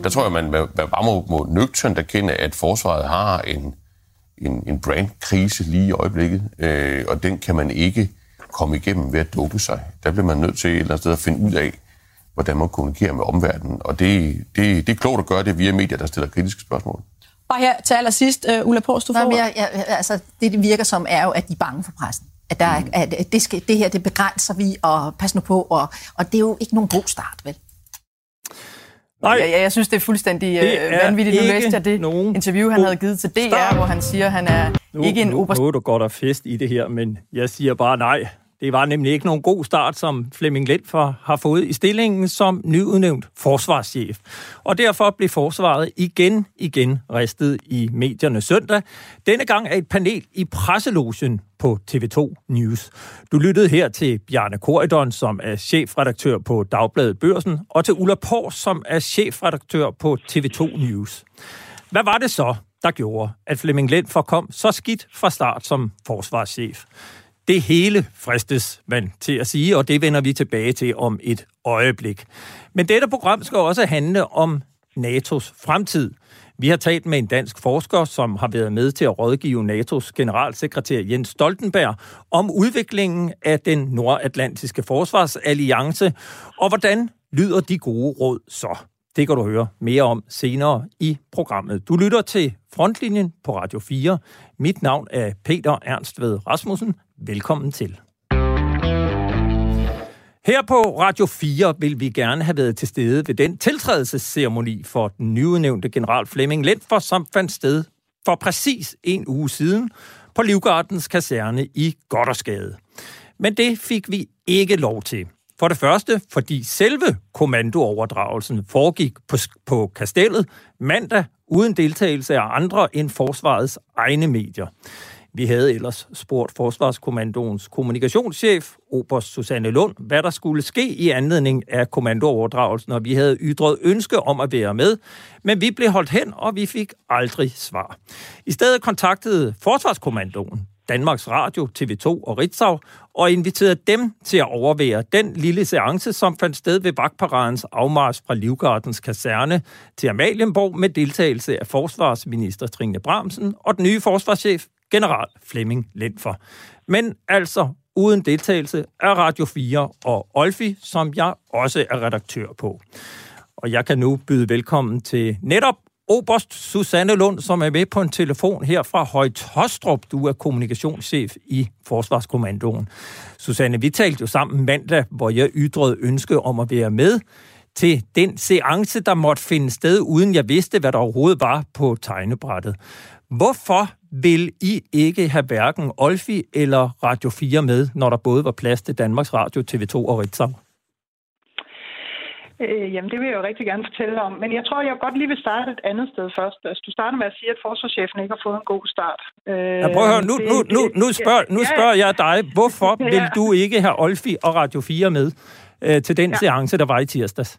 Og der tror jeg, man bare må, må nøgternt erkende, at forsvaret har en, en, en brandkrise lige i øjeblikket, øh, og den kan man ikke komme igennem ved at dukke sig. Der bliver man nødt til et eller andet sted at finde ud af, hvordan man kommunikerer med omverdenen. Og det, det, det er klogt at gøre det via medier, der stiller kritiske spørgsmål. Bare her til allersidst, uh, Ulla Post, du får... Nå, jeg, jeg, altså, det, det virker som, er jo, at de er bange for pressen. At, der, mm. at det, skal, det her, det begrænser vi, og pas nu på, og, og det er jo ikke nogen god start, vel? Nej, jeg, jeg synes, det er fuldstændig det øh, er vanvittigt. Nu læste jeg det nogen interview, han havde givet til DR, start. hvor han siger, at han er nu, ikke en oberst... Nu er du godt og fest i det her, men jeg siger bare nej. Det var nemlig ikke nogen god start, som Flemming for har fået i stillingen som nyudnævnt forsvarschef. Og derfor blev forsvaret igen, igen ristet i medierne søndag. Denne gang er et panel i presselogen på TV2 News. Du lyttede her til Bjarne Koridon, som er chefredaktør på Dagbladet Børsen, og til Ulla Pors, som er chefredaktør på TV2 News. Hvad var det så, der gjorde, at Flemming for kom så skidt fra start som forsvarschef? Det hele fristes man til at sige, og det vender vi tilbage til om et øjeblik. Men dette program skal også handle om NATO's fremtid. Vi har talt med en dansk forsker, som har været med til at rådgive NATO's generalsekretær Jens Stoltenberg om udviklingen af den nordatlantiske forsvarsalliance, og hvordan lyder de gode råd så? Det kan du høre mere om senere i programmet. Du lytter til Frontlinjen på Radio 4. Mit navn er Peter Ernst ved Rasmussen. Velkommen til. Her på Radio 4 vil vi gerne have været til stede ved den tiltrædelsesceremoni for den nyudnævnte general Flemming Lentfors, som fandt sted for præcis en uge siden på Livgardens kaserne i Goddersgade. Men det fik vi ikke lov til. For det første, fordi selve kommandooverdragelsen foregik på, på kastellet mandag uden deltagelse af andre end forsvarets egne medier. Vi havde ellers spurgt Forsvarskommandoens kommunikationschef, Oberst Susanne Lund, hvad der skulle ske i anledning af kommandooverdragelsen, og vi havde ytret ønske om at være med, men vi blev holdt hen, og vi fik aldrig svar. I stedet kontaktede Forsvarskommandoen Danmarks Radio, TV2 og Ritzau, og inviterede dem til at overvære den lille seance, som fandt sted ved vagtparadens afmars fra Livgardens kaserne til Amalienborg med deltagelse af forsvarsminister Trine Bramsen og den nye forsvarschef general Flemming Lindfor. Men altså uden deltagelse af Radio 4 og Olfi, som jeg også er redaktør på. Og jeg kan nu byde velkommen til netop Oberst Susanne Lund, som er med på en telefon her fra Højt Hostrup. Du er kommunikationschef i Forsvarskommandoen. Susanne, vi talte jo sammen mandag, hvor jeg ydrede ønske om at være med til den seance, der måtte finde sted, uden jeg vidste, hvad der overhovedet var på tegnebrættet. Hvorfor vil I ikke have hverken Olfi eller Radio 4 med, når der både var plads til Danmarks Radio, TV2 og Ritzau? Øh, jamen, det vil jeg jo rigtig gerne fortælle om. Men jeg tror, jeg godt lige vil starte et andet sted først. Altså, du starter med at sige, at forsvarschefen ikke har fået en god start. Øh, ja, prøv at høre, nu, nu, nu, nu, spørger, nu spørger jeg dig, hvorfor ja. vil du ikke have Olfi og Radio 4 med øh, til den ja. seance, der var i tirsdags?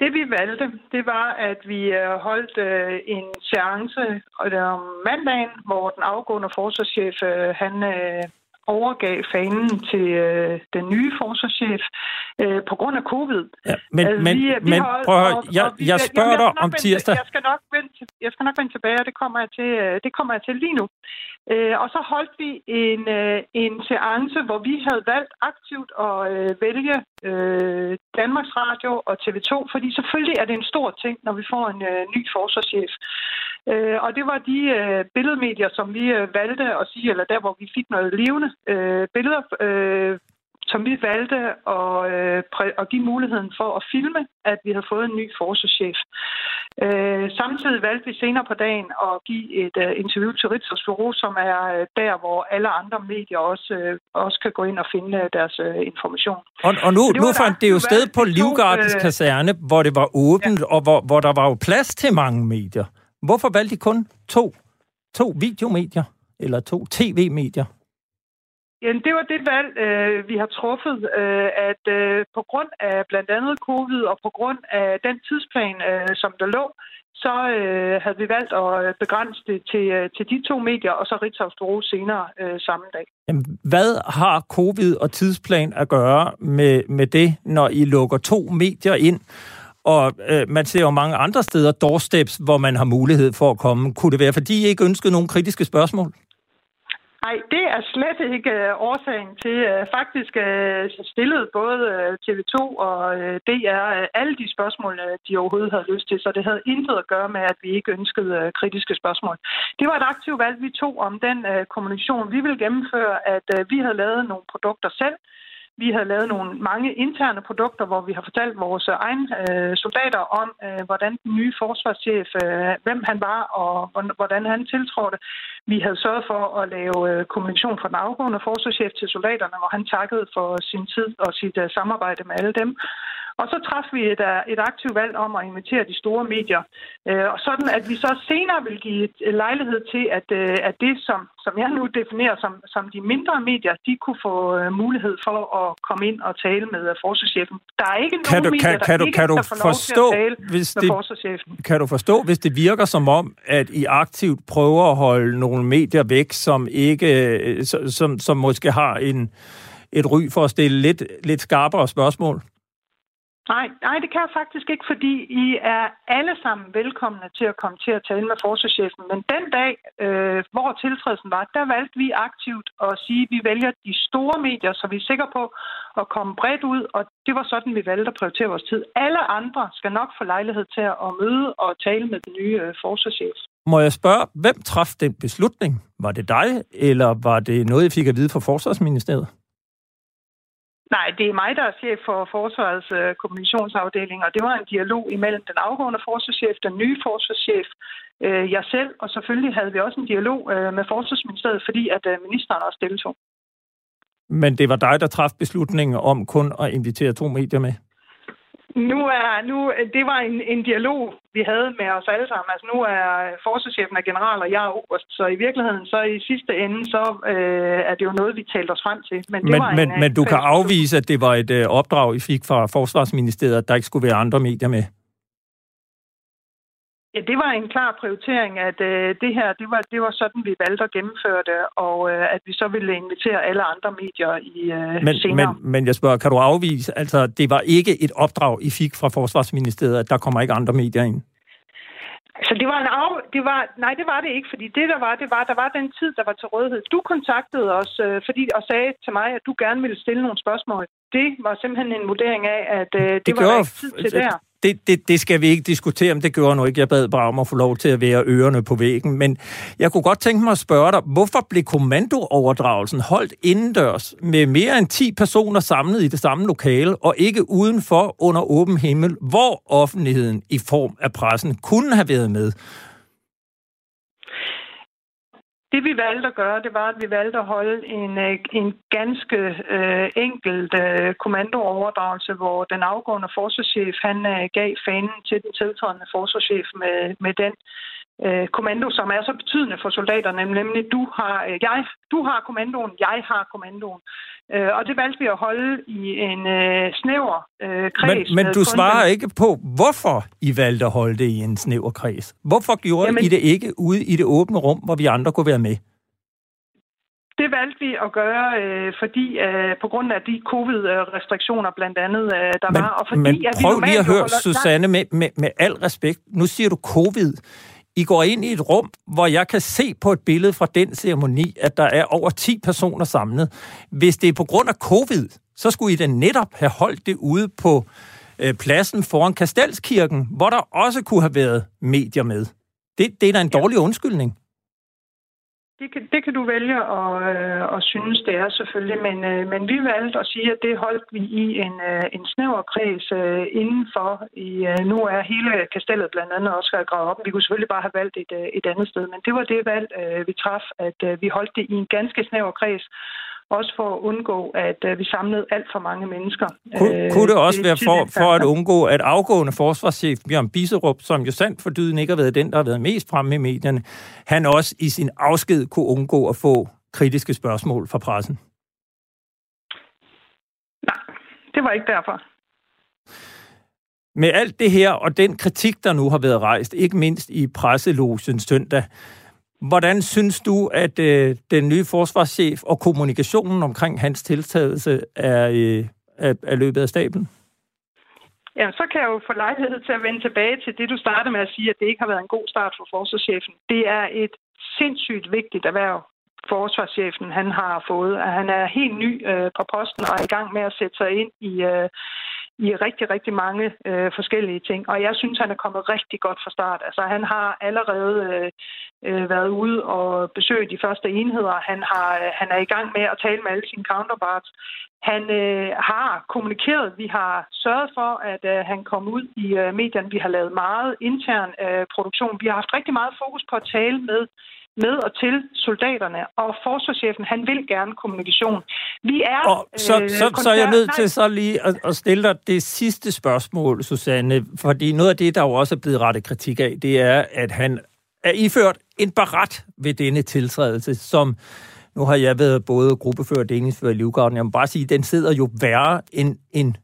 Det vi valgte, det var, at vi øh, holdt øh, en seance om mandagen, hvor den afgående forsvarschef, øh, han overgav fanen til den nye forsvarschef på grund af covid. Ja, men altså, men, vi, vi men har, prøv at høre, jeg, jeg spørger dig om tirsdag. Jeg skal, nok vende, jeg skal nok vende tilbage, og det kommer jeg til, det kommer jeg til lige nu. Øh, og så holdt vi en, øh, en seance, hvor vi havde valgt aktivt at øh, vælge øh, Danmarks Radio og TV2, fordi selvfølgelig er det en stor ting, når vi får en øh, ny forsvarschef. Øh, og det var de øh, billedmedier, som vi øh, valgte at sige, eller der, hvor vi fik noget levende øh, billeder øh, som vi valgte at, øh, at give muligheden for at filme, at vi havde fået en ny forsvarschef. Øh, samtidig valgte vi senere på dagen at give et uh, interview til Ritzers Bureau, som er uh, der, hvor alle andre medier også, uh, også kan gå ind og finde deres uh, information. Og, og nu, nu fandt det jo sted på Livgardens uh, kaserne, hvor det var åbent, ja. og hvor, hvor der var jo plads til mange medier. Hvorfor valgte de kun to, to videomedier, eller to tv-medier? Jamen, det var det valg, øh, vi har truffet, øh, at øh, på grund af blandt andet covid og på grund af den tidsplan, øh, som der lå, så øh, havde vi valgt at begrænse det til, øh, til de to medier, og så Ritzau senere øh, samme dag. Jamen, hvad har covid og tidsplan at gøre med, med det, når I lukker to medier ind? Og øh, man ser jo mange andre steder doorsteps, hvor man har mulighed for at komme. Kunne det være, fordi I ikke ønskede nogle kritiske spørgsmål? Nej, det er slet ikke øh, årsagen til. Øh, faktisk øh, stillede både øh, TV2 og øh, DR øh, alle de spørgsmål, de overhovedet havde lyst til, så det havde intet at gøre med, at vi ikke ønskede kritiske spørgsmål. Det var et aktivt valg, vi tog om den kommunikation. Vi ville gennemføre, at vi havde lavet nogle produkter selv, vi havde lavet nogle mange interne produkter, hvor vi har fortalt vores egne øh, soldater om, øh, hvordan den nye forsvarschef, øh, hvem han var og hvordan han tiltrådte. Vi havde sørget for at lave øh, kommunikation fra den afgående forsvarschef til soldaterne, hvor han takkede for sin tid og sit øh, samarbejde med alle dem. Og så træffede vi et, øh, et aktivt valg om at invitere de store medier. Øh, og sådan, at vi så senere vil give lejlighed til, at, øh, at det, som, som jeg nu definerer som, som de mindre medier, de kunne få mulighed for at komme ind og tale med forsvarschefen. Der er ikke kan nogen du, medier, kan, der kan du, ikke kan du forstå, til at tale hvis med det, forsvarschefen. Kan du forstå, hvis det virker som om, at I aktivt prøver at holde nogle medier væk, som ikke, som, som måske har en, et ry for at stille lidt, lidt skarpere spørgsmål? Nej, nej, det kan jeg faktisk ikke, fordi I er alle sammen velkomne til at komme til at tale med forsvarschefen. Men den dag, øh, hvor tiltrædelsen var, der valgte vi aktivt at sige, at vi vælger de store medier, så vi er sikre på at komme bredt ud, og det var sådan, vi valgte at prioritere vores tid. Alle andre skal nok få lejlighed til at møde og tale med den nye øh, forsvarschef. Må jeg spørge, hvem traf den beslutning? Var det dig, eller var det noget, I fik at vide fra Forsvarsministeriet? Nej, det er mig, der er chef for Forsvarets øh, kommunikationsafdeling, og det var en dialog imellem den afgående forsvarschef, den nye forsvarschef, øh, jeg selv, og selvfølgelig havde vi også en dialog øh, med Forsvarsministeriet, fordi at øh, ministeren også deltog. Men det var dig, der træffede beslutningen om kun at invitere to medier med? Nu er, nu, det var en, en dialog, vi havde med os alle sammen. Altså nu er forsvarschefen af general, og jeg er oberst, så i virkeligheden, så i sidste ende, så øh, er det jo noget, vi talte os frem til. Men, det men, var men, en, men du kan afvise, at det var et øh, opdrag, I fik fra Forsvarsministeriet, at der ikke skulle være andre medier med? Ja, det var en klar prioritering, at øh, det her, det var, det var sådan, vi valgte at gennemføre det, og øh, at vi så ville invitere alle andre medier i øh, men, senere. Men, men jeg spørger, kan du afvise, altså det var ikke et opdrag, I fik fra Forsvarsministeriet, at der kommer ikke andre medier ind? Så det var en af, det var, nej, det var det ikke, fordi det der var, det var, der var den tid, der var til rådighed. Du kontaktede os øh, fordi, og sagde til mig, at du gerne ville stille nogle spørgsmål. Det var simpelthen en vurdering af, at øh, det, det var der ikke tid til der det, det, det skal vi ikke diskutere, om det gjorde nu ikke. Jeg bad bare om at få lov til at være ørerne på væggen. Men jeg kunne godt tænke mig at spørge dig, hvorfor blev kommandooverdragelsen holdt indendørs med mere end 10 personer samlet i det samme lokale, og ikke udenfor under åben himmel, hvor offentligheden i form af pressen kunne have været med? Det vi valgte at gøre, det var, at vi valgte at holde en, øh, en ganske øh, enkelt øh, kommandooverdragelse, hvor den afgående forsvarschef han øh, gav fanen til den tiltrædende forsvarschef med, med den øh, kommando, som er så betydende for soldaterne, nemlig du har, øh, jeg, du har kommandoen, jeg har kommandoen. Øh, og det valgte vi at holde i en øh, snæver øh, kreds. Men, men du svarer den. ikke på, hvorfor I valgte at holde det i en snæver kreds. Hvorfor gjorde Jamen, I det ikke ude i det åbne rum, hvor vi andre kunne være med? Det valgte vi at gøre, øh, fordi øh, på grund af de covid-restriktioner blandt andet, øh, der men, var. Og fordi, men at prøv vi lige at høre, Susanne, med, med, med al respekt. Nu siger du covid. I går ind i et rum, hvor jeg kan se på et billede fra den ceremoni, at der er over 10 personer samlet. Hvis det er på grund af covid, så skulle I da netop have holdt det ude på øh, pladsen foran Kastelskirken, hvor der også kunne have været medier med. Det, det er da en dårlig undskyldning. Det kan, det kan du vælge at, øh, at synes, det er selvfølgelig, men, øh, men vi valgte at sige, at det holdt vi i en, øh, en snæver kreds øh, indenfor. I, øh, nu er hele kastellet blandt andet også gravet op. Vi kunne selvfølgelig bare have valgt et, øh, et andet sted, men det var det valg, øh, vi traf, at øh, vi holdt det i en ganske snæver kreds, også for at undgå, at uh, vi samlede alt for mange mennesker. Kun, uh, kunne det også det være for, for at undgå, at afgående forsvarschef Bjørn Biserup, som jo sandt for dyden ikke har været den, der har været mest fremme i medierne, han også i sin afsked kunne undgå at få kritiske spørgsmål fra pressen? Nej, det var ikke derfor. Med alt det her og den kritik, der nu har været rejst, ikke mindst i presselogen søndag, Hvordan synes du, at øh, den nye forsvarschef og kommunikationen omkring hans tiltagelse er, øh, er, er løbet af stablen? Ja, så kan jeg jo få lejlighed til at vende tilbage til det, du startede med at sige, at det ikke har været en god start for forsvarschefen. Det er et sindssygt vigtigt erhverv, forsvarschefen han har fået. At han er helt ny øh, på posten og er i gang med at sætte sig ind i, øh, i rigtig, rigtig mange øh, forskellige ting. Og jeg synes, han er kommet rigtig godt fra start. Altså, han har allerede øh, øh, været ude og besøgt de første enheder. Han, har, øh, han er i gang med at tale med alle sine counterparts. Han øh, har kommunikeret. Vi har sørget for, at øh, han kom ud i øh, medierne. Vi har lavet meget intern øh, produktion. Vi har haft rigtig meget fokus på at tale med med og til soldaterne, og forsvarschefen, han vil gerne kommunikation. Vi er... Og så, øh, så, så er jeg nødt til så lige at, at stille dig det sidste spørgsmål, Susanne, fordi noget af det, der jo også er blevet rettet kritik af, det er, at han er iført en barat ved denne tiltrædelse, som nu har jeg været både gruppefører og delingsfører i Livgarden. Jeg må bare sige, at den sidder jo værre end en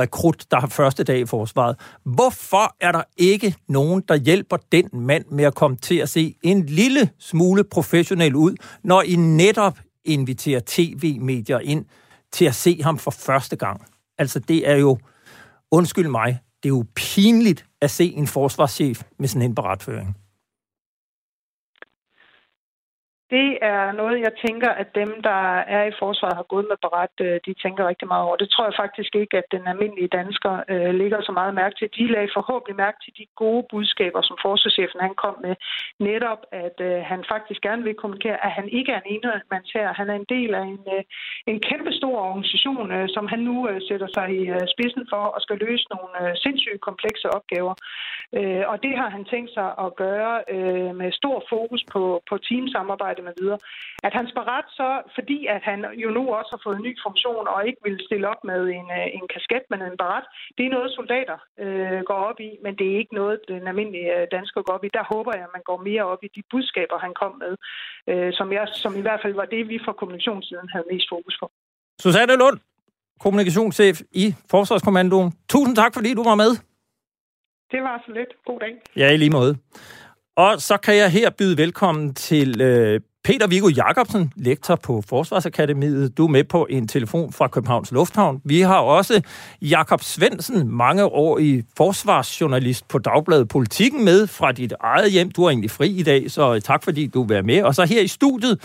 rekrut, der har første dag i forsvaret. Hvorfor er der ikke nogen, der hjælper den mand med at komme til at se en lille smule professionel ud, når I netop inviterer tv-medier ind til at se ham for første gang? Altså, det er jo, undskyld mig, det er jo pinligt at se en forsvarschef med sådan en beretføring. Det er noget, jeg tænker, at dem, der er i forsvaret, har gået med beret, øh, de tænker rigtig meget over. Det tror jeg faktisk ikke, at den almindelige dansker øh, ligger så meget mærke til. De lagde forhåbentlig mærke til de gode budskaber, som forsvarschefen han kom med. Netop, at øh, han faktisk gerne vil kommunikere, at han ikke er en her. Han er en del af en, øh, en kæmpe stor organisation, øh, som han nu øh, sætter sig i øh, spidsen for og skal løse nogle øh, sindssygt komplekse opgaver. Øh, og det har han tænkt sig at gøre øh, med stor fokus på, på teamsamarbejde med videre. At han ret så, fordi at han jo nu også har fået en ny funktion og ikke vil stille op med en, øh, en kasket, men en barat, det er noget, soldater øh, går op i, men det er ikke noget, den almindelige øh, dansker går op i. Der håber jeg, at man går mere op i de budskaber, han kom med, øh, som, jeg, som i hvert fald var det, vi fra kommunikationssiden havde mest fokus på. Susanne Lund, kommunikationschef i Forsvarskommandoen. Tusind tak, fordi du var med. Det var så lidt. God dag. Ja, i lige måde. Og så kan jeg her byde velkommen til øh, Peter Viggo Jacobsen, lektor på Forsvarsakademiet. Du er med på en telefon fra Københavns Lufthavn. Vi har også Jakob Svensen, mange år i forsvarsjournalist på Dagbladet Politikken med fra dit eget hjem. Du er egentlig fri i dag, så tak fordi du vil være med. Og så her i studiet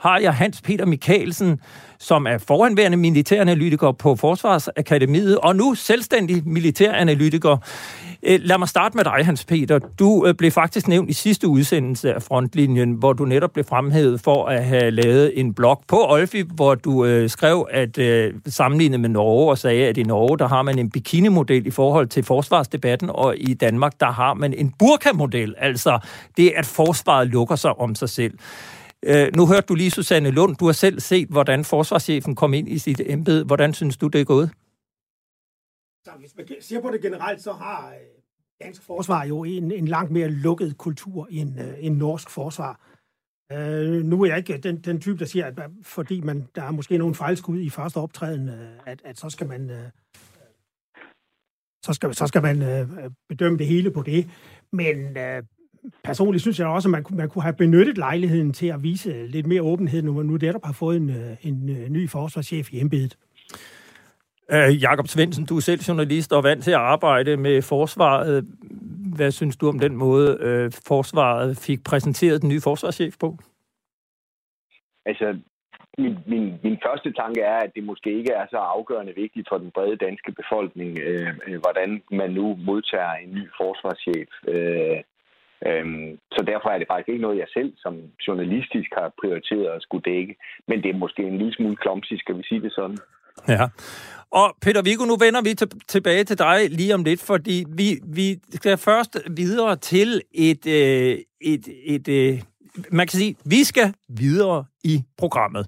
har jeg Hans Peter Mikkelsen, som er foranværende militæranalytiker på Forsvarsakademiet, og nu selvstændig militæranalytiker. Øh, lad mig starte med dig, Hans Peter. Du øh, blev faktisk nævnt i sidste udsendelse af Frontlinjen, hvor du netop blev fremhævet for at have lavet en blog på Olfi, hvor du øh, skrev, at sammenlignet med Norge, og sagde, at i Norge, der har man en bikini-model i forhold til forsvarsdebatten, og i Danmark, der har man en burka-model, altså det, at forsvaret lukker sig om sig selv. Øh, nu hørte du lige Susanne Lund. Du har selv set, hvordan forsvarschefen kom ind i sit embede. Hvordan synes du, det er gået? Så hvis man ser på det generelt, så har dansk forsvar jo en, en langt mere lukket kultur end, øh, end norsk forsvar. Øh, nu er jeg ikke den, den type, der siger, at fordi man, der er måske nogle fejlskud i første optræden, øh, at, at så skal man, Øh, så skal, så skal man øh, bedømme det hele på det. Men øh, personligt synes jeg også, at man, man kunne have benyttet lejligheden til at vise lidt mere åbenhed, når man nu netop har fået en, øh, en, en ny forsvarschef i embedet. Uh, Jakob Svendsen, du er selv journalist og vant til at arbejde med forsvaret. Hvad synes du om den måde, uh, forsvaret fik præsenteret den nye forsvarschef på? Altså, min, min, min første tanke er, at det måske ikke er så afgørende vigtigt for den brede danske befolkning, øh, hvordan man nu modtager en ny forsvarschef. Øh, Øhm, så derfor er det faktisk ikke noget, jeg selv som journalistisk har prioriteret at skulle dække. Men det er måske en lille smule klomsig, skal vi sige det sådan. Ja. Og Peter Viggo, nu vender vi tilbage til dig lige om lidt, fordi vi, vi skal først videre til et, øh, et, et, et øh, man kan sige, vi skal videre i programmet.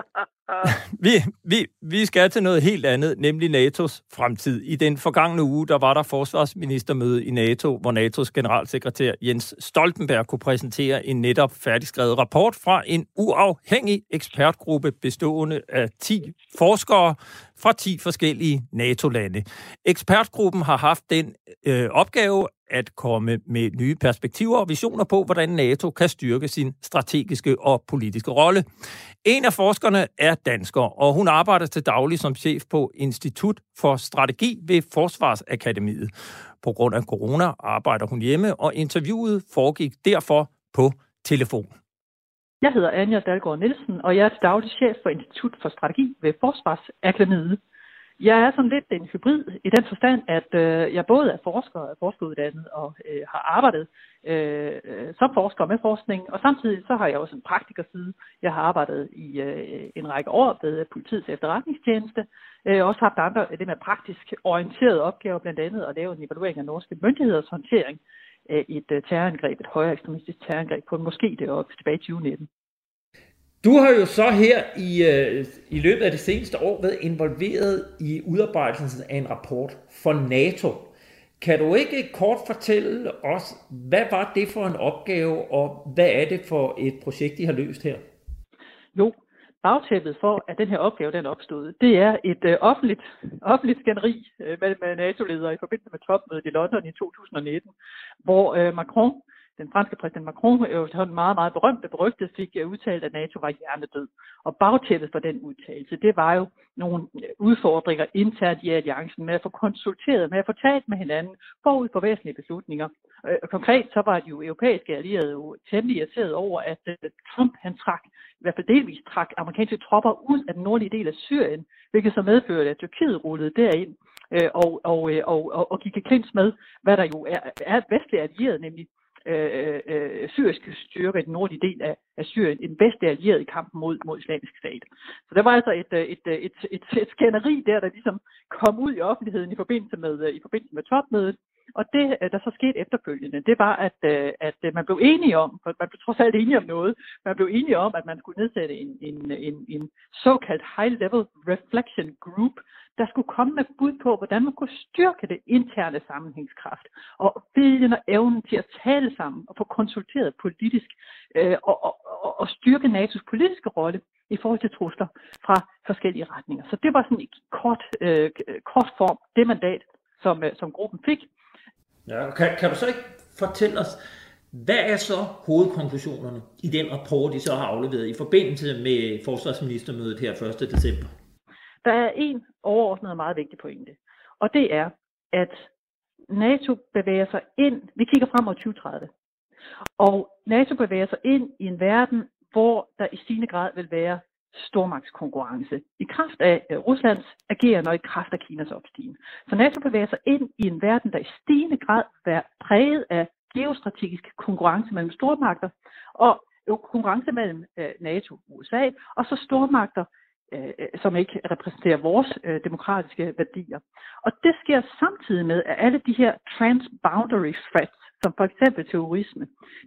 vi, vi, vi skal til noget helt andet, nemlig NATO's fremtid. I den forgangne uge, der var der forsvarsministermøde i NATO, hvor NATO's generalsekretær Jens Stoltenberg kunne præsentere en netop færdigskrevet rapport fra en uafhængig ekspertgruppe bestående af 10 forskere fra 10 forskellige NATO-lande. Ekspertgruppen har haft den øh, opgave at komme med nye perspektiver og visioner på, hvordan NATO kan styrke sin strategiske og politiske rolle. En af forskerne er dansker, og hun arbejder til daglig som chef på Institut for Strategi ved Forsvarsakademiet. På grund af corona arbejder hun hjemme, og interviewet foregik derfor på telefon. Jeg hedder Anja Dalgaard Nielsen, og jeg er til daglig chef for Institut for Strategi ved Forsvarsakademiet. Jeg er sådan lidt en hybrid i den forstand, at øh, jeg både er forsker og er forskeruddannet og øh, har arbejdet øh, som forsker med forskning, og samtidig så har jeg også en praktikerside. Jeg har arbejdet i øh, en række år ved politiets efterretningstjeneste, øh, også haft andre øh, det med praktisk orienterede opgaver, blandt andet at lave en evaluering af norske myndigheders håndtering af et øh, terrorangreb, et højere ekstremistisk terrorangreb på en moské deroppe tilbage i 2019. Du har jo så her i, øh, i løbet af det seneste år været involveret i udarbejdelsen af en rapport for NATO. Kan du ikke kort fortælle os, hvad var det for en opgave, og hvad er det for et projekt, I har løst her? Jo, bagtæppet for, at den her opgave den opstod, det er et øh, offentligt, offentligt skænderi øh, med, med NATO-ledere i forbindelse med topmødet i London i 2019, hvor øh, Macron den franske præsident Macron, øh, jo meget, meget berømt og berygtet, fik øh, udtalt, at NATO var hjernedød. Og bagtæppet for den udtalelse, det var jo nogle øh, udfordringer internt i alliancen med at få konsulteret, med at få talt med hinanden forud for væsentlige beslutninger. Og konkret så var de jo europæiske allierede jo temmelig irriteret over, at Trump han trak, i hvert fald delvis trak amerikanske tropper ud af den nordlige del af Syrien, hvilket så medførte, at Tyrkiet rullede derind og, og, og, og, og gik i klins med, hvad der jo er, er vestlige allierede, nemlig øh, øh, syriske styrker i den nordlige del af, af Syrien, en bedste allieret i kampen mod, mod islamisk stat. Så der var altså et, øh, et, øh, et, et, et, skænderi der, der ligesom kom ud i offentligheden i forbindelse med, øh, i forbindelse med topmødet, og det, øh, der så skete efterfølgende, det var, at, øh, at øh, man blev enige om, for man blev trods alt enige om noget, man blev enige om, at man skulle nedsætte en, en, en, en såkaldt high-level reflection group, der skulle komme med bud på, hvordan man kunne styrke det interne sammenhængskraft, og viljen og evnen til at tale sammen og få konsulteret politisk, øh, og, og, og, og styrke NATO's politiske rolle i forhold til trusler fra forskellige retninger. Så det var sådan i kort, øh, kort form det mandat, som, øh, som gruppen fik. Ja, kan, kan du så ikke fortælle os, hvad er så hovedkonklusionerne i den rapport, I så har afleveret i forbindelse med forsvarsministermødet her 1. december? Der er en overordnet og meget vigtig pointe, og det er, at NATO bevæger sig ind, vi kigger frem mod 2030, og NATO bevæger sig ind i en verden, hvor der i stigende grad vil være stormagtskonkurrence i kraft af øh, Ruslands agerende og i kraft af Kinas opstigen. Så NATO bevæger sig ind i en verden, der i stigende grad er præget af geostrategisk konkurrence mellem stormagter og konkurrence mellem øh, NATO og USA, og så stormagter, øh, som ikke repræsenterer vores demokratiske værdier. Og det sker samtidig med, at alle de her transboundary threats, som for eksempel terrorisme,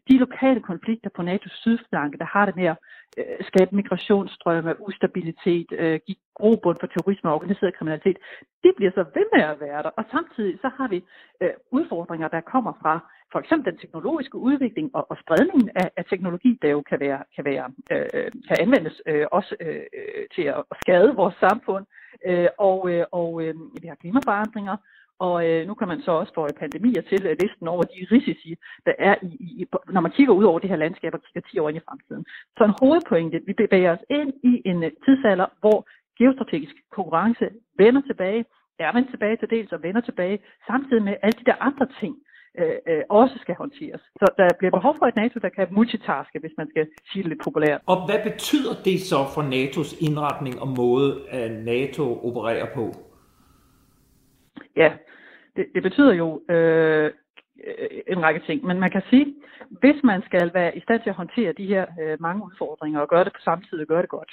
de lokale konflikter på NATO's sydflanke, der har det med at øh, skabe migrationsstrømme, ustabilitet, øh, give grobund for terrorisme og organiseret kriminalitet, de bliver så ved med at være der. Og samtidig så har vi øh, udfordringer, der kommer fra for eksempel den teknologiske udvikling og, og spredningen af, af teknologi, der jo kan, være, kan, være, øh, kan anvendes øh, også øh, øh til at skade vores samfund. Øh, og øh, og øh, vi har klimaforandringer, og øh, nu kan man så også få pandemier til øh, listen over de risici, der er, i, i, når man kigger ud over det her landskab og kigger 10 år ind i fremtiden. Så en hovedpointe, vi bevæger os ind i en øh, tidsalder, hvor geostrategisk konkurrence vender tilbage, er vendt tilbage til dels og vender tilbage, samtidig med alle de der andre ting, øh, øh, også skal håndteres. Så der bliver behov for et NATO, der kan multitaske, hvis man skal sige det lidt populært. Og hvad betyder det så for NATO's indretning og måde, at NATO opererer på? Ja, det, det betyder jo øh, øh, en række ting, men man kan sige, hvis man skal være i stand til at håndtere de her øh, mange udfordringer og gøre det på samme tid og gøre det godt,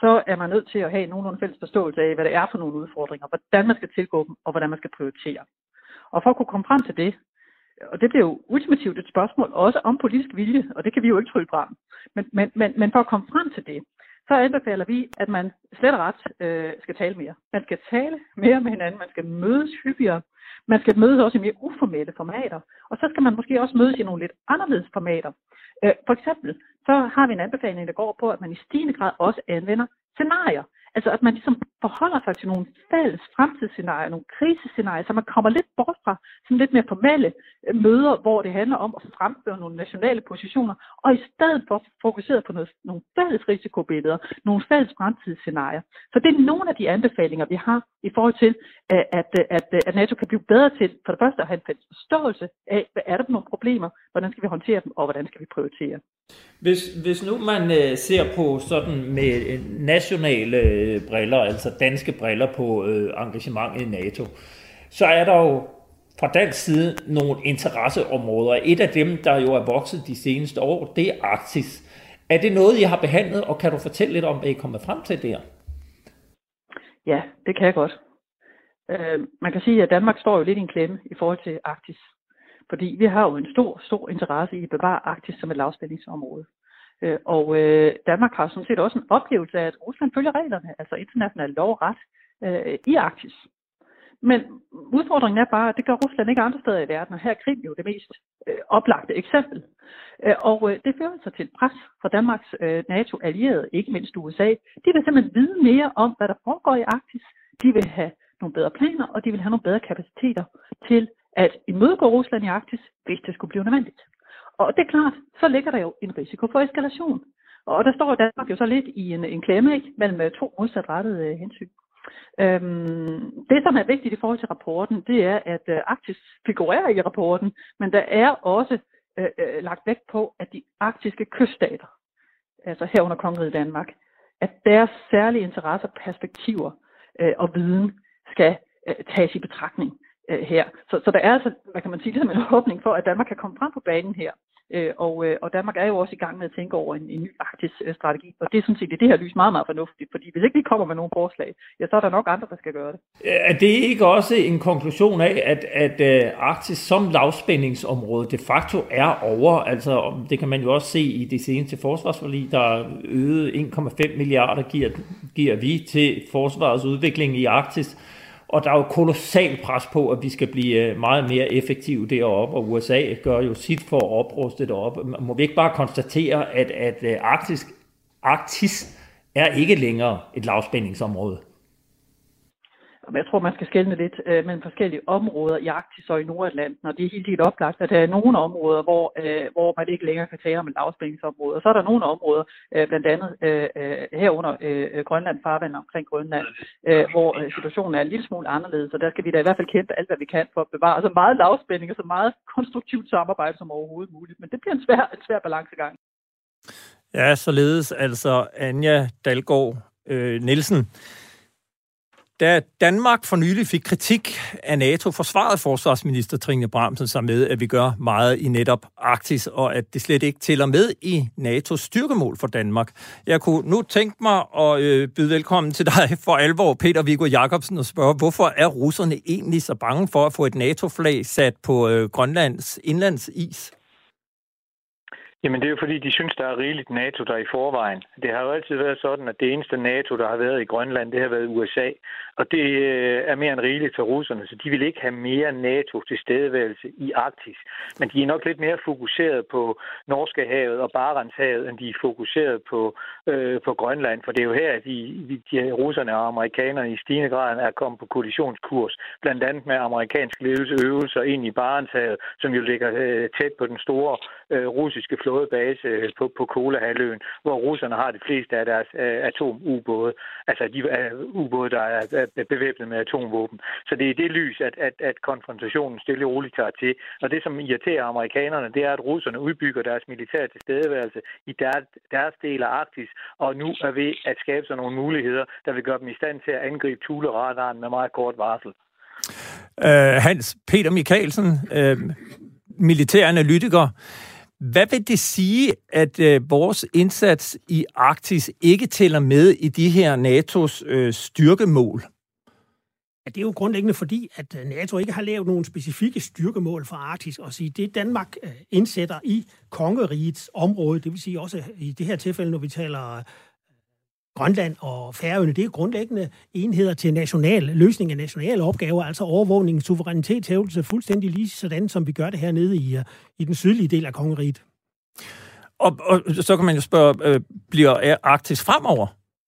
så er man nødt til at have nogenlunde fælles forståelse af, hvad det er for nogle udfordringer, hvordan man skal tilgå dem og hvordan man skal prioritere. Og for at kunne komme frem til det, og det bliver jo ultimativt et spørgsmål også om politisk vilje, og det kan vi jo ikke trylle frem. Men, men, men, men for at komme frem til det, så anbefaler vi, at man slet og ret øh, skal tale mere. Man skal tale mere med hinanden, man skal mødes hyppigere, man skal mødes også i mere uformelle formater, og så skal man måske også mødes i nogle lidt anderledes formater. Øh, for eksempel, så har vi en anbefaling, der går på, at man i stigende grad også anvender scenarier. Altså at man ligesom forholder sig til nogle fælles fremtidsscenarier, nogle krisescenarier, så man kommer lidt bort fra sådan lidt mere formelle øh, møder, hvor det handler om at fremføre nogle nationale positioner, og i stedet for fokuseret på noget, nogle fælles risikobilleder, nogle fælles fremtidsscenarier. Så det er nogle af de anbefalinger, vi har i forhold til, øh, at, øh, at, at, at NATO kan blive bedre til for det første at have en fælles forståelse af, hvad er der for nogle problemer, hvordan skal vi håndtere dem, og hvordan skal vi prioritere. Hvis, hvis nu man øh, ser på sådan med øh, nationale øh, briller, altså danske briller på øh, engagement i NATO, så er der jo fra dansk side nogle interesseområder. Et af dem, der jo er vokset de seneste år, det er Arktis. Er det noget, I har behandlet, og kan du fortælle lidt om, hvad I er kommet frem til der? Ja, det kan jeg godt. Øh, man kan sige, at Danmark står jo lidt i en klemme i forhold til Arktis. Fordi vi har jo en stor, stor interesse i at bevare Arktis som et lavspændingsområde. Øh, og øh, Danmark har sådan set også en oplevelse af, at Rusland følger reglerne, altså international lov og ret, øh, i Arktis. Men udfordringen er bare, at det gør Rusland ikke andre steder i verden, og her er Krim jo det mest øh, oplagte eksempel. Øh, og øh, det fører sig til et pres fra Danmarks øh, NATO-allierede, ikke mindst USA. De vil simpelthen vide mere om, hvad der foregår i Arktis. De vil have nogle bedre planer, og de vil have nogle bedre kapaciteter til at imødegå Rusland i Arktis, hvis det skulle blive nødvendigt. Og det er klart, så ligger der jo en risiko for eskalation. Og der står Danmark jo så lidt i en, en klemme ikke, mellem øh, to modsatrettede øh, hensyn. Øhm, det, som er vigtigt i forhold til rapporten, det er, at øh, Arktis figurerer i rapporten, men der er også øh, øh, lagt vægt på, at de arktiske kyststater, altså herunder Kongeriget Danmark, at deres særlige interesser, perspektiver øh, og viden skal øh, tages i betragtning øh, her. Så, så der er altså, hvad kan man sige, ligesom en åbning for, at Danmark kan komme frem på banen her. Øh, og, øh, og Danmark er jo også i gang med at tænke over en, en ny Arktis-strategi, øh, og det er sådan set i det her lys meget, meget fornuftigt, fordi hvis ikke vi kommer med nogle forslag, ja, så er der nok andre, der skal gøre det. Er det ikke også en konklusion af, at, at øh, Arktis som lavspændingsområde de facto er over? Altså, det kan man jo også se i det seneste forsvarsforlig, der øgede 1,5 milliarder giver, giver vi til forsvarets udvikling i Arktis. Og der er jo kolossal pres på, at vi skal blive øh, meget mere effektive deroppe, og USA gør jo sit for at opruste det op. Må vi ikke bare konstatere, at, at øh, Arktis, Arktis er ikke længere et lavspændingsområde? Jeg tror, man skal skelne lidt øh, mellem forskellige områder i Arktis og i Nordatlanten, og det er helt helt oplagt, at der er nogle områder, hvor, øh, hvor man ikke længere kan tale om et lavspændingsområde. Og så er der nogle områder, øh, blandt andet øh, øh herunder øh, Grønland, farvandet omkring Grønland, øh, hvor øh, situationen er en lille smule anderledes, og der skal vi da i hvert fald kæmpe alt, hvad vi kan for at bevare så meget lavspænding og så meget konstruktivt samarbejde som overhovedet muligt. Men det bliver en svær, en svær balancegang. Ja, således altså Anja Dalgaard øh, Nielsen. Da Danmark for nylig fik kritik af NATO, forsvarede forsvarsminister Trine Bramsen sig med, at vi gør meget i netop Arktis, og at det slet ikke tæller med i NATO's styrkemål for Danmark. Jeg kunne nu tænke mig at øh, byde velkommen til dig for alvor, Peter Viggo Jacobsen, og spørge, hvorfor er russerne egentlig så bange for at få et NATO-flag sat på øh, Grønlands indlandsis? Jamen det er jo fordi, de synes, der er rigeligt NATO der i forvejen. Det har jo altid været sådan, at det eneste NATO, der har været i Grønland, det har været USA. Og det øh, er mere end rigeligt for russerne, så de vil ikke have mere NATO tilstedeværelse i Arktis. Men de er nok lidt mere fokuseret på Norske havet og Barentshavet, end de er fokuseret på, øh, på Grønland. For det er jo her, at de, de russerne og amerikanerne i stigende grad er kommet på kollisionskurs. Blandt andet med amerikansk ledelsesøvelser ind i Barentshavet, som jo ligger øh, tæt på den store øh, russiske flådebase øh, på, på Kolahalvøen, hvor russerne har de fleste af deres øh, atomubåde. Altså de øh, ubåde, der er bevæbnet med atomvåben. Så det er det lys, at, at, at konfrontationen stille og roligt tager til. Og det, som irriterer amerikanerne, det er, at russerne udbygger deres militære tilstedeværelse i deres, deres del af Arktis, og nu er ved at skabe sig nogle muligheder, der vil gøre dem i stand til at angribe Thule-radaren med meget kort varsel. Uh, Hans Peter Mikkelsen, uh, øh, militær analytiker. Hvad vil det sige, at øh, vores indsats i Arktis ikke tæller med i de her NATO's øh, styrkemål? Ja, det er jo grundlæggende fordi, at øh, NATO ikke har lavet nogen specifikke styrkemål for Arktis, og sige, det Danmark øh, indsætter i kongerigets område, det vil sige også øh, i det her tilfælde, når vi taler Grønland og Færøerne, det er grundlæggende enheder til national løsning af nationale opgaver, altså overvågning, suverænitetshævelse, fuldstændig lige sådan, som vi gør det hernede i, i den sydlige del af kongeriget. Og, og så kan man jo spørge, øh, bliver Arktis fremover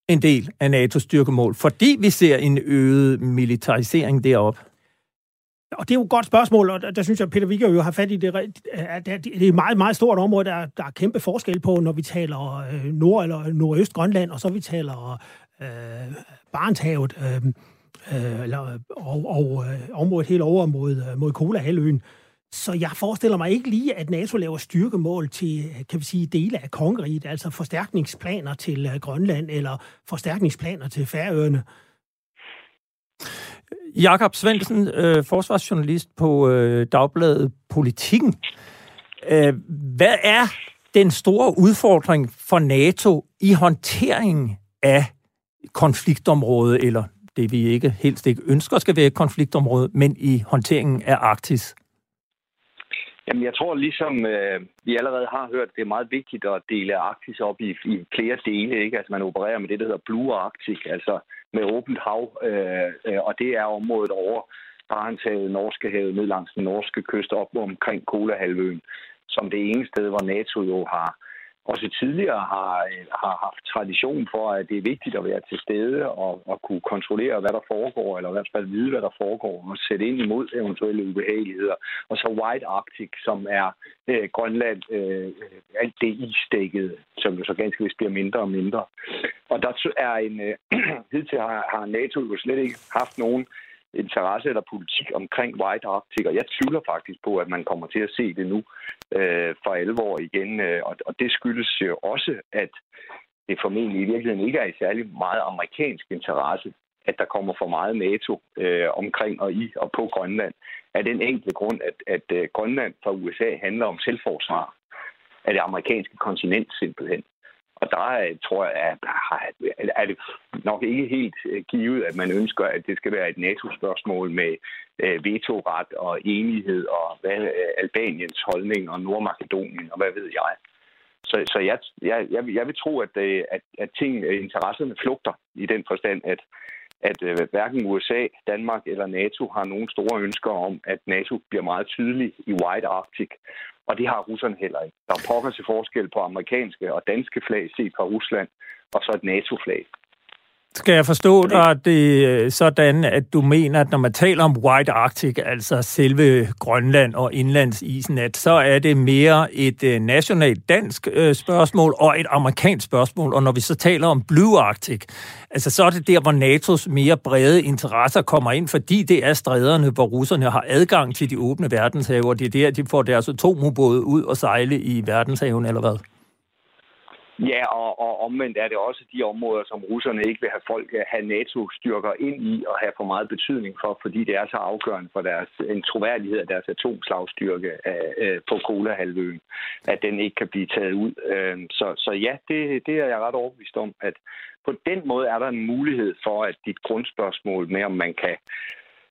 en del af NATO's styrkemål, fordi vi ser en øget militarisering deroppe? Og det er jo et godt spørgsmål, og der, der synes jeg, at Peter Vigger jo har fat i det. Det er et meget, meget stort område, der, der er kæmpe forskel på, når vi taler øh, nord- eller øh, nordøst Grønland, og så vi taler øh, Barentshavet, øh, øh, eller, øh, og, og øh, området helt over mod, mod Kola-halvøen. Så jeg forestiller mig ikke lige, at NATO laver styrkemål til, kan vi sige, dele af kongeriget, altså forstærkningsplaner til øh, Grønland eller forstærkningsplaner til Færøerne. Jakob Svendsen, øh, forsvarsjournalist på øh, Dagbladet Politikken. Øh, hvad er den store udfordring for NATO i håndteringen af konfliktområdet, eller det vi ikke helst ikke ønsker skal være et konfliktområde, men i håndteringen af Arktis? Jamen, jeg tror ligesom øh, vi allerede har hørt, det er meget vigtigt at dele Arktis op i, i flere dele. Ikke? Altså man opererer med det, der hedder Blue Arctic, altså med åbent hav, øh, øh, og det er området over Barentshavet, Norske havet, ned langs den norske kyst op omkring Kolahalvøen, som det ene sted, hvor NATO jo har også tidligere har, har haft tradition for, at det er vigtigt at være til stede og, og kunne kontrollere, hvad der foregår, eller i hvert fald vide, hvad der foregår, og sætte ind imod eventuelle ubehageligheder. Og så White Arctic, som er øh, Grønland, øh, alt det isdækket, som jo så ganske vist bliver mindre og mindre. Og der er en, øh, hidtil har, har NATO jo slet ikke haft nogen interesse eller politik omkring White Arctic, og jeg tvivler faktisk på, at man kommer til at se det nu øh, for alvor igen, øh, og, og det skyldes jo også, at det formentlig i virkeligheden ikke er i særlig meget amerikansk interesse, at der kommer for meget NATO øh, omkring og i og på Grønland, af den enkle grund, at, at øh, Grønland for USA handler om selvforsvar af det amerikanske kontinent simpelthen. Og der øh, tror jeg, at er det nok ikke helt øh, givet, at man ønsker, at det skal være et NATO-spørgsmål med øh, vetoret og enighed og hvad, Albaniens holdning og Nordmakedonien og hvad ved jeg. Så, så jeg, jeg, jeg, jeg vil tro, at, at, at ting, interesserne flugter i den forstand, at, at øh, hverken USA, Danmark eller NATO har nogen store ønsker om, at NATO bliver meget tydelig i White Arctic. Og det har russerne heller ikke. Der er pokker til forskel på amerikanske og danske flag set fra Rusland, og så et NATO-flag. Skal jeg forstå dig det øh, sådan, at du mener, at når man taler om White Arctic, altså selve Grønland og indlandsisen, at så er det mere et øh, nationalt dansk øh, spørgsmål og et amerikansk spørgsmål, og når vi så taler om Blue Arctic, altså så er det der, hvor NATO's mere brede interesser kommer ind, fordi det er stræderne, hvor russerne har adgang til de åbne verdenshaver, og det er der, de får deres atomubåde ud og sejle i verdenshaven, eller hvad? Ja, og, og omvendt er det også de områder, som russerne ikke vil have folk at have NATO-styrker ind i og have for meget betydning for, fordi det er så afgørende for deres en troværdighed af deres atomslagstyrke af, øh, øh, på Kola-halvøen, at den ikke kan blive taget ud. Øh, så, så ja, det, det er jeg ret overbevist om, at på den måde er der en mulighed for, at dit grundspørgsmål med, om man kan